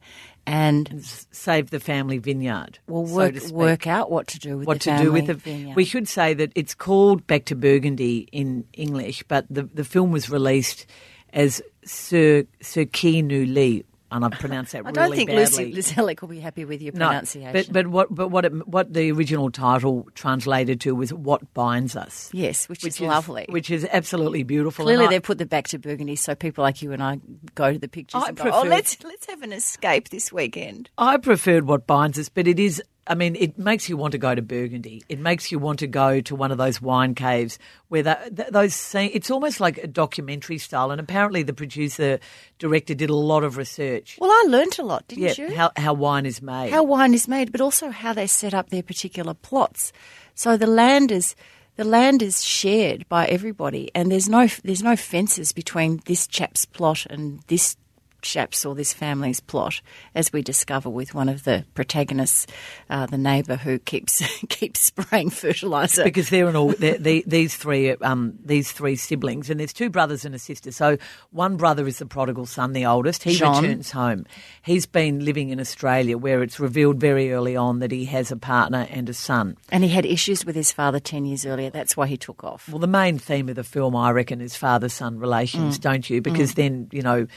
and Save the family vineyard. Well, work, speak. work out what to do with what the to do with the. vineyard. We should say that it's called Back to Burgundy in English, but the the film was released as Sir Ce qui nous lie, and I've pronounced that I really don't think. Lucy Zelić will be happy with your pronunciation. No, but but what but what it, what the original title translated to was "What Binds Us." yes, which, which is lovely. which is absolutely beautiful. Clearly, they've put the back to Burgundy so people like you and I go to the pictures I and go, "Oh, let's let's have an escape this weekend." I preferred what binds us, but it is. I mean, it makes you want to go to Burgundy. It makes you want to go to one of those wine caves where that, th- those. Scene, it's almost like a documentary style, and apparently the producer director did a lot of research. Well, I learnt a lot, didn't yeah, you? how how wine is made. how wine is made, but also how they set up their particular plots. So the land is the land is shared by everybody, and there's no there's no fences between this chap's plot and this chap's or this family's plot, as we discover with one of the protagonists, uh, the neighbour who keeps keeps spraying fertilizer. because they're an all they're, they, these three um, these three siblings, and there's two brothers and a sister. So one brother is the prodigal son, the oldest. He returns home. He's been living in Australia, where it's revealed very early on that he has a partner and a son. and he had issues with his father ten years earlier. That's why he took off. Well, the main theme of the film, I reckon, is father son relations, don't you? Because then, you know,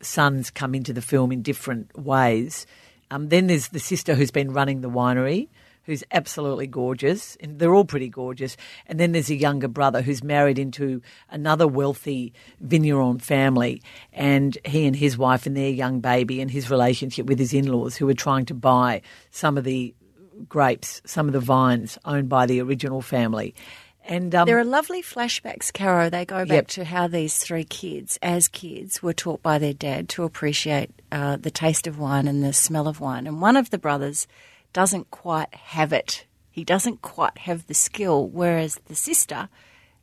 sons come into the film in different ways. Um, then there's the sister who's been running the winery, who's absolutely gorgeous, and they're all pretty gorgeous. And then there's a younger brother who's married into another wealthy vigneron family, and he and his wife and their young baby, and his relationship with his in laws, who are trying to buy some of the grapes, some of the vines owned by the original family. And um, There are lovely flashbacks, Caro. They go back Yep. to how these three kids, as kids, were taught by their dad to appreciate uh, the taste of wine and the smell of wine. And one of the brothers doesn't quite have it. He doesn't quite have the skill, whereas the sister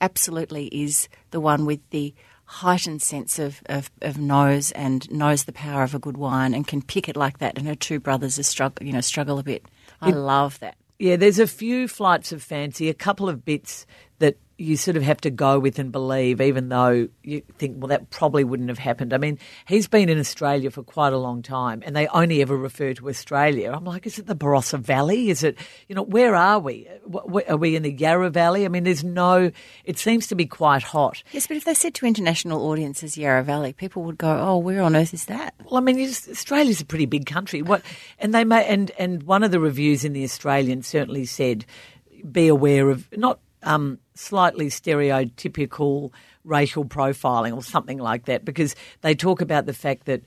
absolutely is the one with the heightened sense of, of, of nose and knows the power of a good wine and can pick it like that. And her two brothers are struggle, you know, struggle a bit. I love that. Yeah, there's a few flights of fancy, a couple of bits you sort of have to go with and believe, even though you think, well, that probably wouldn't have happened. I mean, he's been in Australia for quite a long time, and they only ever refer to Australia. I'm like, is it the Barossa Valley? Is it, you know, where are we? Are we in the Yarra Valley? I mean, there's no, it seems to be quite hot. Yes, but if they said to international audiences Yarra Valley, people would go, "Oh, where on earth is that?" Well, I mean, just- Australia's a pretty big country. What, and they may, and and one of the reviews in the Australian certainly said, be aware of not um, slightly stereotypical racial profiling or something like that, because they talk about the fact that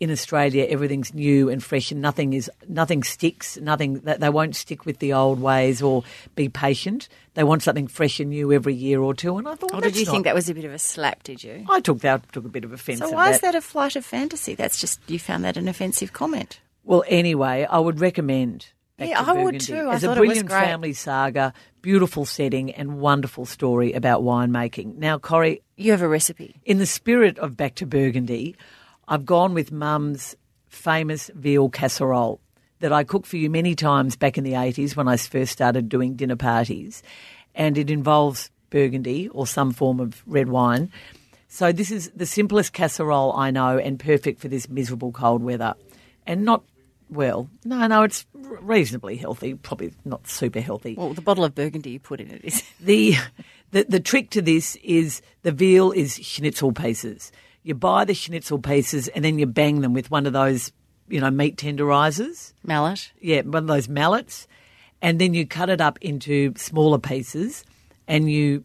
in Australia everything's new and fresh and nothing is nothing sticks. Nothing that they won't stick with the old ways or be patient. They want something fresh and new every year or two. And I thought, Or did you that's think that was a bit of a slap? Did you? I took that took a bit of offence. So why is that a flight of fantasy? That's just you found that an offensive comment. Well, anyway, I would recommend Back Yeah, I would too. I As thought a it was brilliant great. family saga, beautiful setting, and wonderful story about winemaking. Now, Corrie, You have a recipe. in the spirit of Back to Burgundy, I've gone with Mum's famous veal casserole that I cooked for you many times back in the 80s when I first started doing dinner parties. And it involves Burgundy or some form of red wine. So this is the simplest casserole I know and perfect for this miserable cold weather. And not, well, no, no, it's reasonably healthy, probably not super healthy. Well, the bottle of Burgundy you put in it is. The, the the trick to this is the veal is schnitzel pieces. You buy the schnitzel pieces and then you bang them with one of those, you know, meat tenderizers. Mallet. Yeah, one of those mallets, and then you cut it up into smaller pieces, and you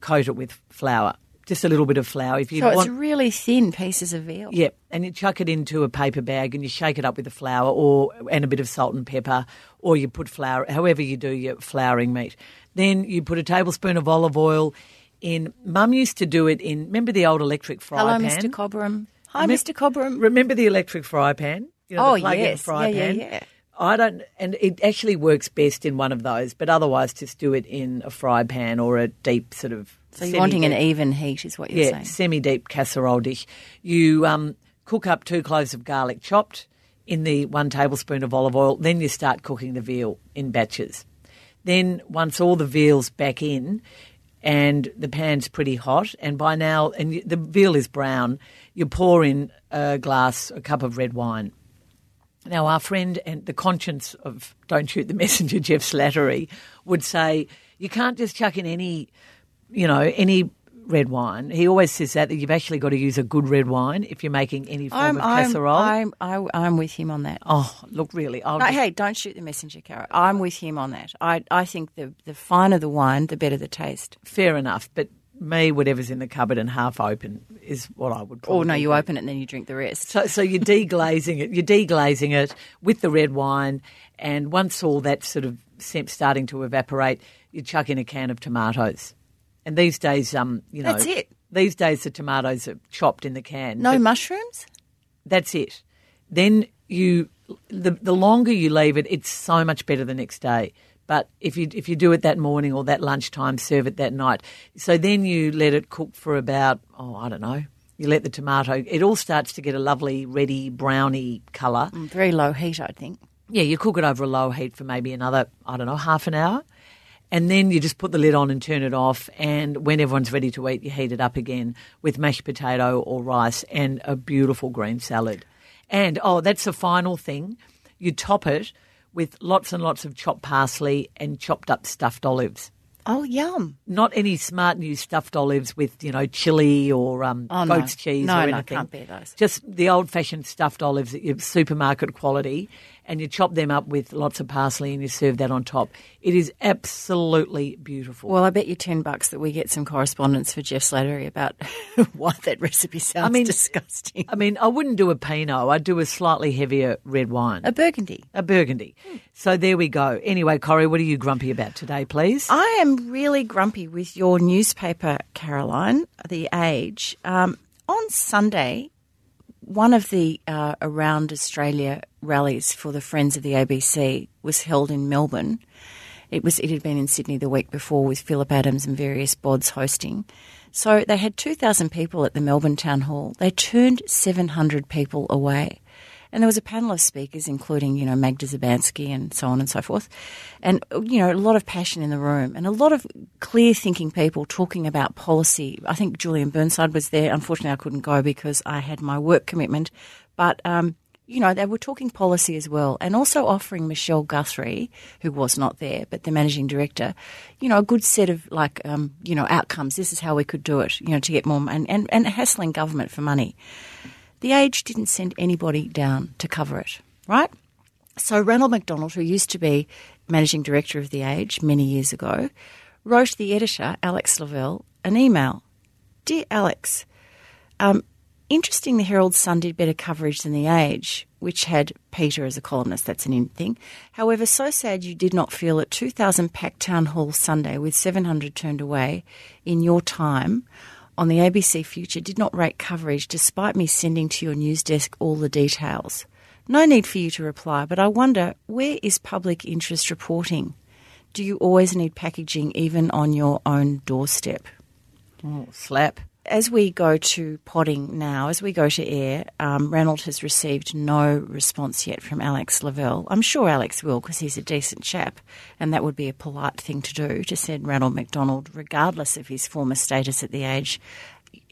coat it with flour, just a little bit of flour. If you So want, it's really thin pieces of veal. yeah, and you chuck it into a paper bag and you shake it up with the flour or and a bit of salt and pepper, or you put flour, however you do your flouring meat. Then you put a tablespoon of olive oil in. Mum used to do it in. Remember the old electric fry Hello, pan? Mr. Cobram. Hi, Mr. Cobram. Remember the electric fry pan? You know, Oh, yes. Yeah, yeah, yeah. I don't, and it actually works best in one of those, but otherwise just do it in a fry pan or a deep sort of. So you're wanting an even heat, is what you're yeah, saying. semi-deep casserole dish. You um, cook up two cloves of garlic chopped in the one tablespoon of olive oil. Then you start cooking the veal in batches. Then once all the veal's back in, and the pan's pretty hot, and by now, and the veal is brown, you pour in a glass, a cup of red wine. Now, our friend and the conscience of Don't Shoot the Messenger, Jeff Slattery, would say you can't just chuck in any, you know, any red wine. He always says that, that you've actually got to use a good red wine if you're making any form I'm, of I'm, casserole. I'm, I, I'm with him on that. oh, look, really. I'll No, just- hey, don't shoot the messenger, Caro. I'm with him on that. I, I think the, the finer the wine, the better the taste. fair enough, but me, whatever's in the cupboard and half open is what I would probably Or no, you do. open it and then you drink the rest. So, so you're deglazing it. You're deglazing it with the red wine, and once all that sort of scent starting to evaporate, you chuck in a can of tomatoes. And these days, um, you know, That's it. These days, the tomatoes are chopped in the can. No mushrooms? that's it. Then you, the the longer you leave it, it's so much better the next day. But if you if you do it that morning or that lunchtime, serve it that night. So then you let it cook for about oh I don't know. You let the tomato. It all starts to get a lovely reddy browny colour. Mm, Very low heat, I think. Yeah, you cook it over a low heat for maybe another, I don't know, half an hour. And then you just put the lid on and turn it off. And when everyone's ready to eat, you heat it up again with mashed potato or rice and a beautiful green salad. And, oh, that's the final thing. You top it with lots and lots of chopped parsley and chopped up stuffed olives. Oh, yum. Not any smart new stuffed olives with, you know, chili or um, Oh, no. goat's cheese No, or no, anything. can't bear those. Just the old fashioned stuffed olives that you supermarket quality and you chop them up with lots of parsley and you serve that on top. It is absolutely beautiful. Well, I bet you 10 bucks that we get some correspondence for Jeff Slattery about why that recipe sounds I mean- disgusting. I mean, I wouldn't do a Pinot. I'd do a slightly heavier red wine, A burgundy. a Burgundy. So there we go. Anyway, Corrie, what are you grumpy about today, please? I am really grumpy with your newspaper, Caroline, The Age. Um, on Sunday, one of the uh, Around Australia rallies for the Friends of the ABC was held in Melbourne. It was it had been in Sydney the week before with Phillip Adams and various bods hosting. So they had 2,000 people at the Melbourne Town Hall. They turned 700 people away. And there was a panel of speakers, including, you know, Magda Szubanski and so on and so forth. And, you know, a lot of passion in the room and a lot of clear thinking people talking about policy. I think Julian Burnside was there. Unfortunately, I couldn't go because I had my work commitment. But, um, you know, they were talking policy as well and also offering Michelle Guthrie, who was not there, but the managing director, you know, a good set of like, um, you know, outcomes. This is how we could do it, you know, to get more and, and, and hassling government for money. The Age didn't send anybody down to cover it, right? So Ranald McDonald, who used to be managing director of The Age many years ago, wrote the editor, Alex Lavelle, an email. Dear Alex, um, interesting the Herald Sun did better coverage than The Age, which had Peter as a columnist. That's an in thing. However, so sad you did not feel at 2000 packed Town Hall Sunday with 700 turned away in your time on the ABC Future did not rate coverage despite me sending to your news desk all the details. No need for you to reply, but I wonder where is public interest reporting? Do you always need packaging even on your own doorstep? Oh, slap. As we go to potting now, as we go to air, um, Ranald has received no response yet from Alex Lavelle. I'm sure Alex will because he's a decent chap, and that would be a polite thing to do to send Ranald McDonald, regardless of his former status at the age,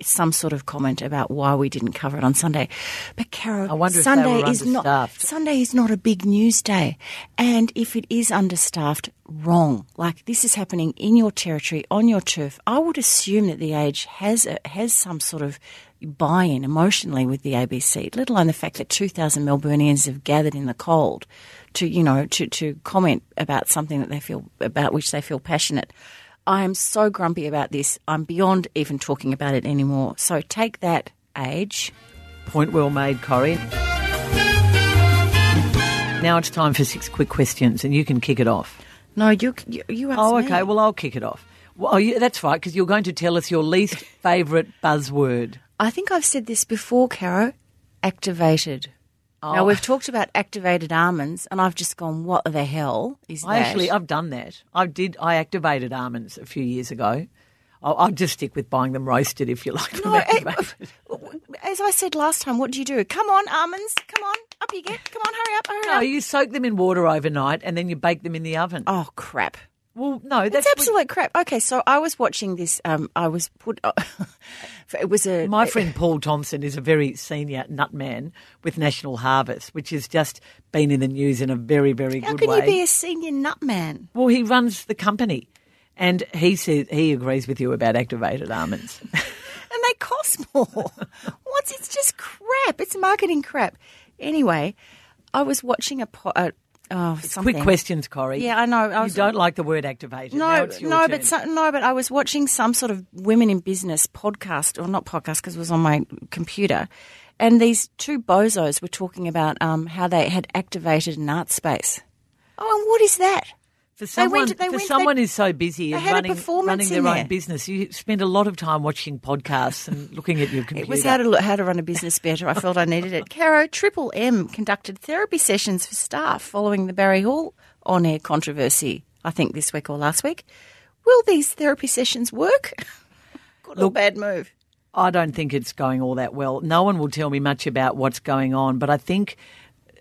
some sort of comment about why we didn't cover it on Sunday. But Carol, I wonder Sunday is not. Sunday is not a big news day, and if it is understaffed, wrong. Like this is happening in your territory, on your turf. I would assume that the Age has a, has some sort of buy-in emotionally with the ABC. Let alone the fact that two thousand Melburnians have gathered in the cold to you know to to comment about something that they feel about which they feel passionate. I am so grumpy about this. I'm beyond even talking about it anymore. So take that, Age. Point well made, Corrie. Now it's time for six quick questions, and you can kick it off. No, you you, you Oh, me. okay. Well, I'll kick it off. Well, oh, yeah, that's right, because you're going to tell us your least favourite buzzword. I think I've said this before, Caro. Activated. Now Oh. we've talked about activated almonds, and I've just gone, "What the hell is I that?" actually, I've done that. I did. I activated almonds a few years ago. I'll, I'll just stick with buying them roasted if you like them No, activated. Eh, as I said last time, what do you do? Come on, almonds. Come on, up you get. Come on, hurry up, hurry No, up. you soak them in water overnight and then you bake them in the oven. Oh crap! Well, no, That's absolute crap. Okay, so I was watching this. Um, I was put. it was a My friend Paul Thompson is a very senior nut man with National Harvest, which has just been in the news in a very, very How good way. How can you be a senior nut man? well, he runs the company, and he says he agrees with you about activated almonds. and they cost more. What's it's just crap. It's marketing crap. Anyway, I was watching a po- uh, oh. Quick questions, Corrie. Yeah, I know. I You don't like the word activated. No, no, turn. but so, no, but I was watching some sort of women in business podcast, or not podcast, because it was on my computer, and these two bozos were talking about um, how they had activated an art space. Oh, and what is that? For someone, went- they for went- someone they- who's so busy and had running, running their own business, you spend a lot of time watching podcasts and looking at your computer. It was how to how to run a business better. I felt I needed it. Caro Triple M conducted therapy sessions for staff following the Barry Hall on air controversy. I think this week or last week. Will these therapy sessions work? Good or bad move? I don't think it's going all that well. No one will tell me much about what's going on, but I think,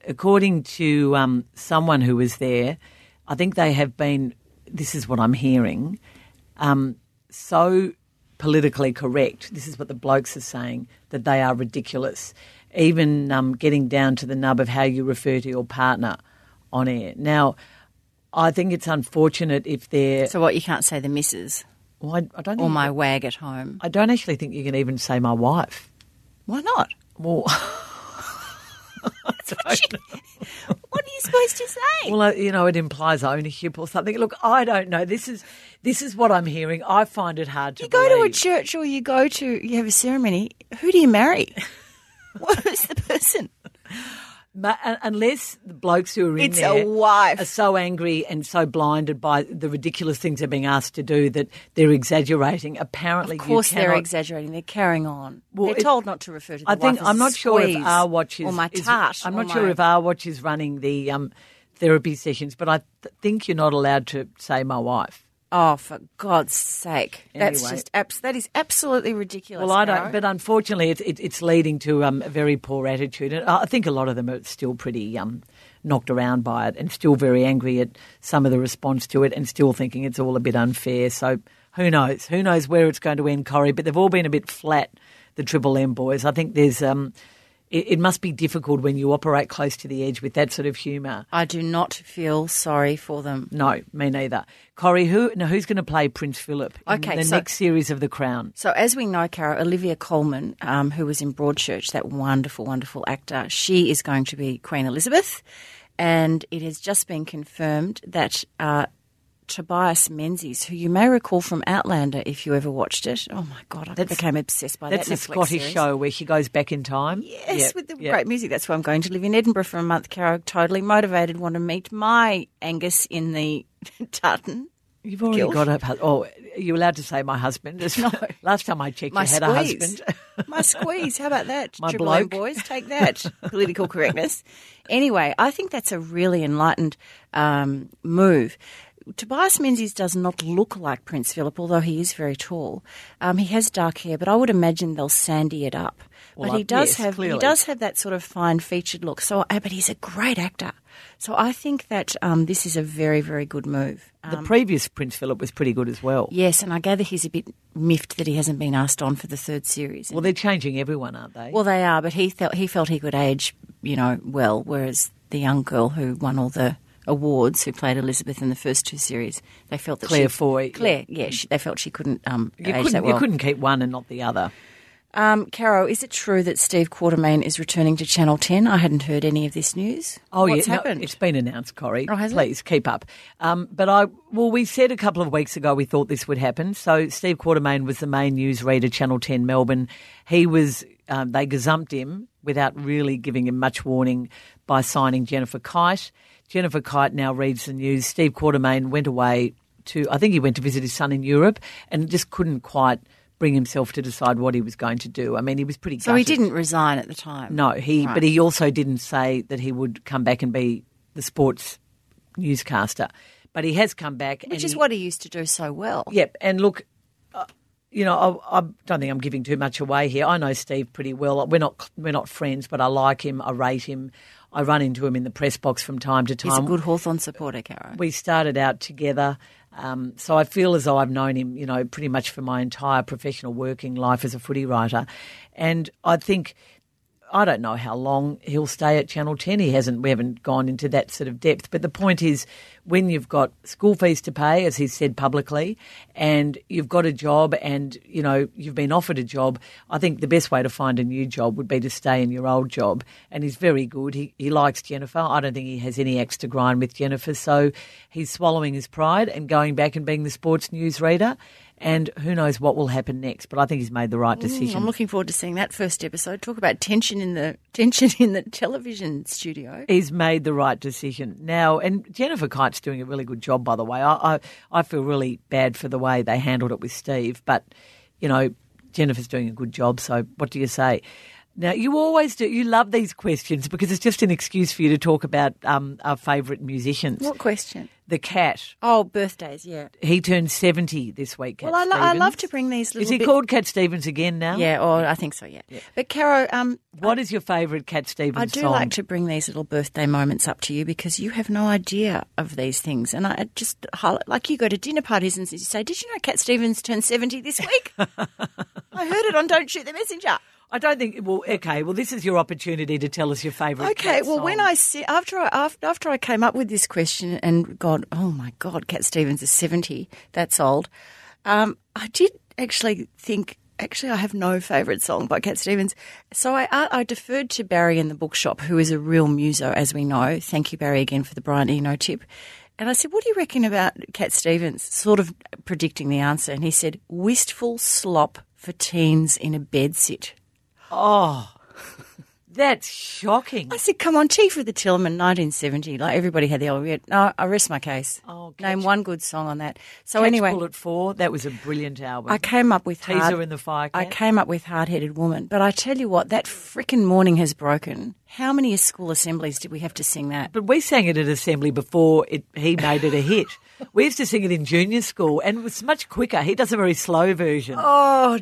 according to um, someone who was there, I think they have been. This is what I'm hearing. Um, so politically correct. This is what the blokes are saying that they are ridiculous. Even um, getting down to the nub of how you refer to your partner on air. Now, I think it's unfortunate if they're. So what? You can't say the missus Well, I, I don't. or my wag at home. I don't actually think you can even say my wife. Why not? Well, What are you supposed to say? well, you know, it implies ownership or something. Look, I don't know. This is this is what I'm hearing. I find it hard to you go to a church or you go to you have a ceremony. Who do you marry? what is the person? Ma- unless the blokes who are in It's there a wife. are so angry and so blinded by the ridiculous things they're being asked to do that they're exaggerating. Apparently, Of course, they're exaggerating. They're carrying on. Well, they're it- told not to refer to. The I think I'm not sure if our watch is or my is- tart. I'm or not sure if our watch is running the um, therapy sessions, but I th- think you're not allowed to say my wife. Oh, for God's sake! That's Anyway. just abs- that is absolutely ridiculous. Well, I don't, but unfortunately, it's it, it's leading to um, a very poor attitude, and I think a lot of them are still pretty um, knocked around by it, and still very angry at some of the response to it, and still thinking it's all a bit unfair. So who knows? Who knows where it's going to end, Corrie? But they've all been a bit flat, the Triple M boys. I think there's um, it, it must be difficult when you operate close to the edge with that sort of humour. I do not feel sorry for them. No, me neither. Corrie, who now who's going to play Prince Philip in Okay, the so- next series of The Crown? So, as we know, Caro, Olivia Colman, um, who was in Broadchurch, that wonderful, wonderful actor, she is going to be Queen Elizabeth. And it has just been confirmed that uh, Tobias Menzies, who you may recall from Outlander if you ever watched it. Oh my God, I That's- became obsessed by That's that. a Scottish series. show where she goes back in time. Yes, Yep, with the yep. great music. That's why I'm going to live in Edinburgh for a month, Caro. Totally motivated, want to meet my Angus in the tartan. You've already Guilt. got a. Oh, are you allowed to say my husband? No. Last time I checked, My you had a husband. My squeeze. How about that? My Triple bloke. boys, take that. Political correctness. Anyway, I think that's a really enlightened um, move. Tobias Menzies does not look like Prince Philip, although he is very tall. Um, he has dark hair, but I would imagine they'll sandy it up. Well, but he does yes, have clearly. he does have that sort of fine featured look. So, uh, but he's a great actor. So I think that um, this is a very very good move. the previous Prince Philip was pretty good as well. Yes, and I gather he's a bit miffed that he hasn't been asked on for the third series. Well, they're changing everyone, aren't they? Well, they are, but he felt he felt he could age, you know, well. Whereas the young girl who won all the awards, who played Elizabeth in the first two series, they felt that Claire she, Foy. Claire, yeah, she, they felt she couldn't um, you age couldn't, that well. you couldn't keep one and not the other. Um, Caro, is it true that Steve Quartermain is returning to Channel Ten? I hadn't heard any of this news. Oh, what's yeah, no, happened? it's been announced, Corrie. Oh, has it? Please keep up. Um, but I, well, we said a couple of weeks ago we thought this would happen. So Steve Quartermain was the main newsreader, Channel Ten Melbourne. He was. Um, they gazumped him without really giving him much warning by signing Jennifer Keyte. Jennifer Keyte now reads the news. Steve Quartermain went away to, I think he went to visit his son in Europe, and just couldn't quite bring himself to decide what he was going to do. I mean, he was pretty. so he didn't resign at the time. No, he Right. but he also didn't say that he would come back and be the sports newscaster. But he has come back, which and is he- what he used to do so well. Yep, and look, uh, you know, I, I don't think I'm giving too much away here. I know Steve pretty well. We're not we're not friends, but I like him. I rate him. I run into him in the press box from time to time. He's a good Hawthorn supporter, Caro. We started out together. Um, so I feel as though I've known him, you know, pretty much for my entire professional working life as a footy writer. And I think I don't know how long he'll stay at Channel 10. He hasn't, we haven't gone into that sort of depth. But the point is, when you've got school fees to pay, as he's said publicly, and you've got a job and, you know, you've been offered a job, I think the best way to find a new job would be to stay in your old job. And he's very good. He, he likes Jennifer. I don't think he has any axe to grind with Jennifer. So he's swallowing his pride and going back and being the sports news reader. And who knows what will happen next, but I think he's made the right mm, decision. I'm looking forward to seeing that first episode. Talk about tension in the tension in the television studio. he's made the right decision now. And Jennifer Keyte's doing a really good job, by the way. I, I, I feel really bad for the way they handled it with Steve, but you know, Jennifer's doing a good job. So what do you say? Now you always do. You love these questions because it's just an excuse for you to talk about um, our favourite musicians. What question? The cat. Oh, birthdays. Yeah. He turned seventy this week. Cat Well, I, lo- I love to bring these little. Is he bit- called Cat Stevens again now? Yeah. Oh, I think so. Yeah. But Caro, um, What is your favourite Cat Stevens song? I do song? like to bring these little birthday moments up to you because you have no idea of these things, and I just highlight- like you go to dinner parties and you say, "Did you know Cat Stevens turned seventy this week?" I heard it on Don't Shoot the Messenger. I don't think. Well, okay. Well, this is your opportunity to tell us your favourite. Okay, well, when. I see after I after, after I came up with this question and God, oh my God, Cat Stevens is seventy. That's old. Um, I did actually think. Actually, I have no favourite song by Cat Stevens, so I, I I deferred to Barry in the bookshop, who is a real muso, as we know. Thank you, Barry, again for the Brian Eno tip. And I said, "What do you reckon about Cat Stevens?" Sort of predicting the answer, and he said, "Wistful slop for teens in a bedsit." Oh, that's shocking. I said, come on, Tea for the Tillerman, 1970. Like everybody had the old. yeah, No, I rest my case. Oh, Name one good song on that. So Catch anyway, Bull at Four. That was a brilliant album. I came up with Teaser hard, in the Fire I came up with Hard Headed Woman. But I tell you what, that frickin' morning has broken. How many school assemblies did we have to sing that? But we sang it at assembly before it, he made it a hit. we used to sing it in junior school, and it was much quicker. He does a very slow version. Oh,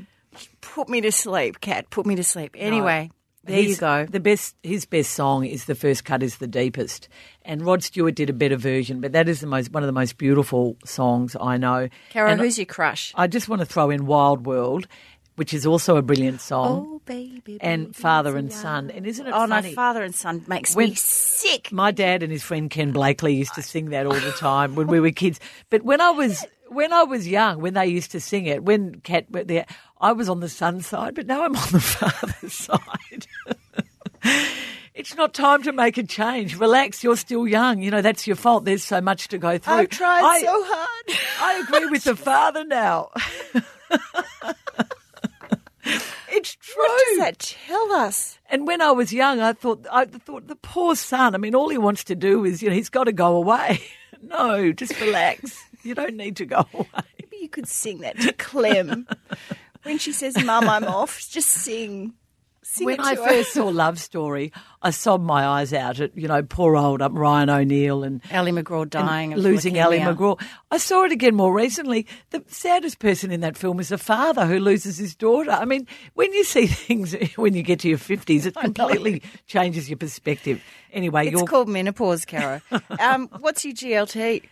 put me to sleep, Cat. Put me to sleep. Anyway, there you go. The best, his best song is "The First Cut Is the Deepest," and Rod Stewart did a better version. But that is the most one of the most beautiful songs I know. And who's your crush? I just want to throw in "Wild World," which is also a brilliant song, Oh, baby. and "Father and Son." And isn't it Oh, funny? no, Father and Son makes When- me sick. My dad and his friend Ken Blakely used to sing that all the time when we were kids. But when I was when I was young, when they used to sing it, when Cat, the, I was on the son side, but now I'm on the father side. It's not time to make a change. Relax, you're still young. You know, that's your fault. There's so much to go through. I've tried I, so hard. I agree with the father now. it's true. What does that tell us? And when I was young, I thought, I thought the poor son. I mean, all he wants to do is, you know, he's got to go away. no, just relax. You don't need to go away. Maybe you could sing that to Clem when she says, "Mum, I'm off." Just sing. Sing when I her. first saw Love Story, I sobbed my eyes out at, you know, poor old um, Ryan O'Neal and Ali MacGraw dying, of losing Ali leukemia. MacGraw. I saw it again more recently. The saddest person in that film is the father who loses his daughter. I mean, when you see things when you get to your fifties, it completely changes your perspective. Anyway, It's you're, called menopause, Caro. um, what's your GLT?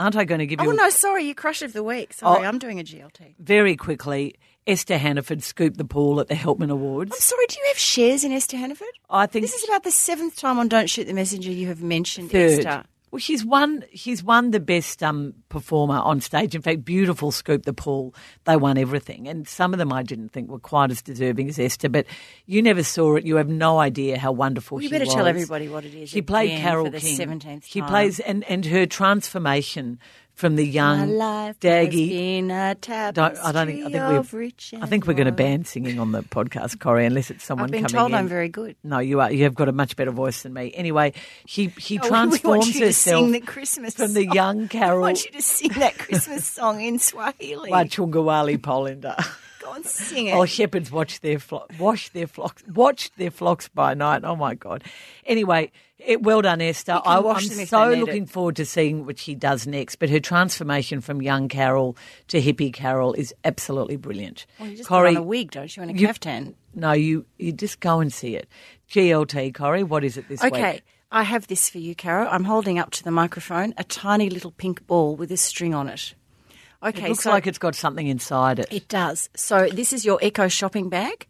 Aren't I going to give you? Oh you no, sorry, your crush of the week. Sorry, Oh. I'm doing a GLT. very quickly? Esther Hannaford scooped the pool at the Helpman Awards. I'm sorry, do you have shares in Esther Hannaford? I think This is about the seventh time on Don't Shoot the Messenger you have mentioned third. Esther. Well, she's won. She's won the best um, performer on stage. In fact, beautiful scoop the pool. They won everything, and some of them I didn't think were quite as deserving as Esther. But you never saw it. You have no idea how wonderful Well, you better was. tell everybody what it is She played Carol for the King. 17th She plays and and her transformation from the young Daggy. has been a Don't, I don't think. I think we're. rich I think we're going to ban singing on the podcast, Corrie, unless it's someone I've been coming told in. I'm very good. No, you are. You have got a much better voice than me. Anyway, he we transforms want you to herself sing the Christmas from the song. young Carol I want you to sing that Christmas song in Swahili. Wachungawali Polinder. Go and sing it. Oh, shepherds watch their flo- wash their flocks, watch their flocks by night. Oh my God! Anyway, it, well done, Esther. I, I'm so looking it. forward to seeing what she does next. But her transformation from young Carol to hippie Carol is absolutely brilliant. well, you just Corrie, put on a wig, don't you, and a you- caftan. no, you you just go and see it. GLT, Corrie, what is it this way? Okay, week? I have this for you, Caro. I'm holding up to the microphone a tiny little pink ball with a string on it. Okay, It looks so like it's got something inside it. It does. So this is your Eco shopping bag.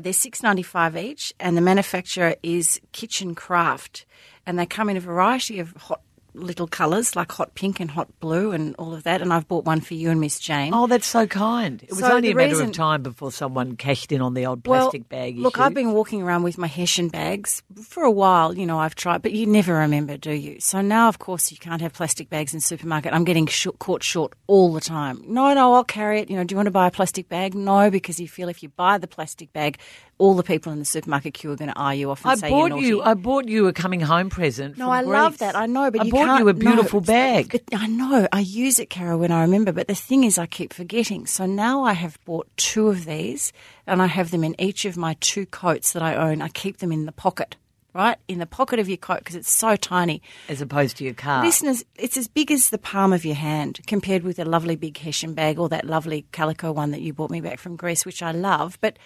They're six ninety five each, and the manufacturer is Kitchen Craft, and they come in a variety of hot little colours like hot pink and hot blue and all of that. And I've bought one for you and Miss Jane. Oh, that's so kind. It was So only a matter reason- of time before someone cashed in on the old well, plastic bag. look, issue. I've been walking around with my Hessian bags for a while. You know, I've tried, but you never remember, do you? So now, of course, you can't have plastic bags in supermarket. I'm getting short, caught short all the time. No, no, I'll carry it. You know, do you want to buy a plastic bag? No, because you feel if you buy the plastic bag, all the people in the supermarket queue are going to eye you off and I say bought you're you. I bought you a coming home present. No, I love that. I know, but I you bought you a no, beautiful bag. But I know I use it, Carol, when I remember. But the thing is, I keep forgetting. So now I have bought two of these, and I have them in each of my two coats that I own. I keep them in the pocket, right in the pocket of your coat because it's so tiny. as opposed to your car. Listeners, it's as big as the palm of your hand compared with a lovely big Hessian bag or that lovely calico one that you brought me back from Greece, which I love. But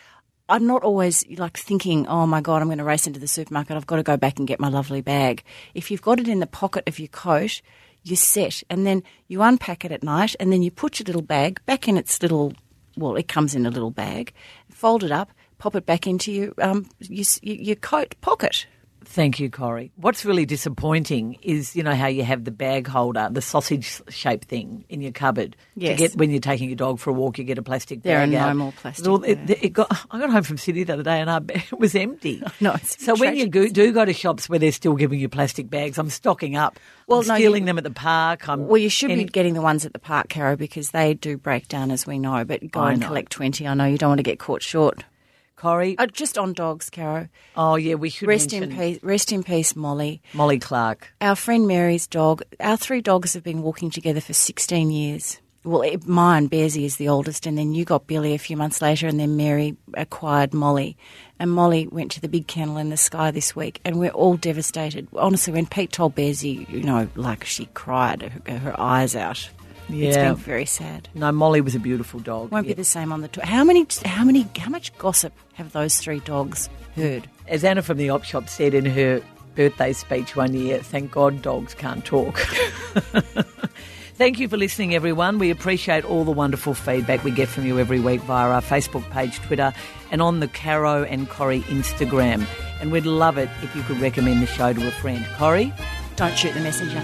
I'm not always like thinking, oh my God, I'm going to race into the supermarket. I've got to go back and get my lovely bag. If you've got it in the pocket of your coat, you're set. And then you unpack it at night and then you put your little bag back in its little, well, it comes in a little bag, fold it up, pop it back into your, um, your, your coat pocket. Thank you, Corrie. What's really disappointing is, you know, how you have the bag holder, the sausage shaped thing in your cupboard. Yes. To get when you're taking your dog for a walk, you get a plastic There are bag. no more plastic It It, it got, I got home from Sydney the other day and our bag was empty. No, it's so when you go, do go to shops where they're still giving you plastic bags, I'm stocking up. Well, I'm no, you- stealing them at the park. I'm, Well, you should any- be getting the ones at the park, Caro, because they do break down, as we know. But go I and know. collect 20. I know you don't want to get caught short. Corrie. Oh, uh, just on dogs, Caro. oh yeah, we should Rest in mention peace. Rest in peace, Molly. Molly Clark. Our friend Mary's dog. Our three dogs have been walking together for 16 years. Well, it, mine, Bearsy, is the oldest, and then you got Billy a few months later, and then Mary acquired Molly. And Molly went to the big kennel in the sky this week, and we're all devastated. Honestly, when Pete told Bearsy, you know, like she cried her, her eyes out. It's Yeah. been very sad. No, Molly was a beautiful dog. Won't Yeah. be the same on the tour. How many? How many? How much gossip have those three dogs heard? As Anna from the op shop said in her birthday speech one year, thank God dogs can't talk. Thank you for listening, everyone. We appreciate all the wonderful feedback we get from you every week via our Facebook page, Twitter, and on the Caro and Corrie Instagram. And we'd love it if you could recommend the show to a friend. Corrie? Don't shoot the messenger.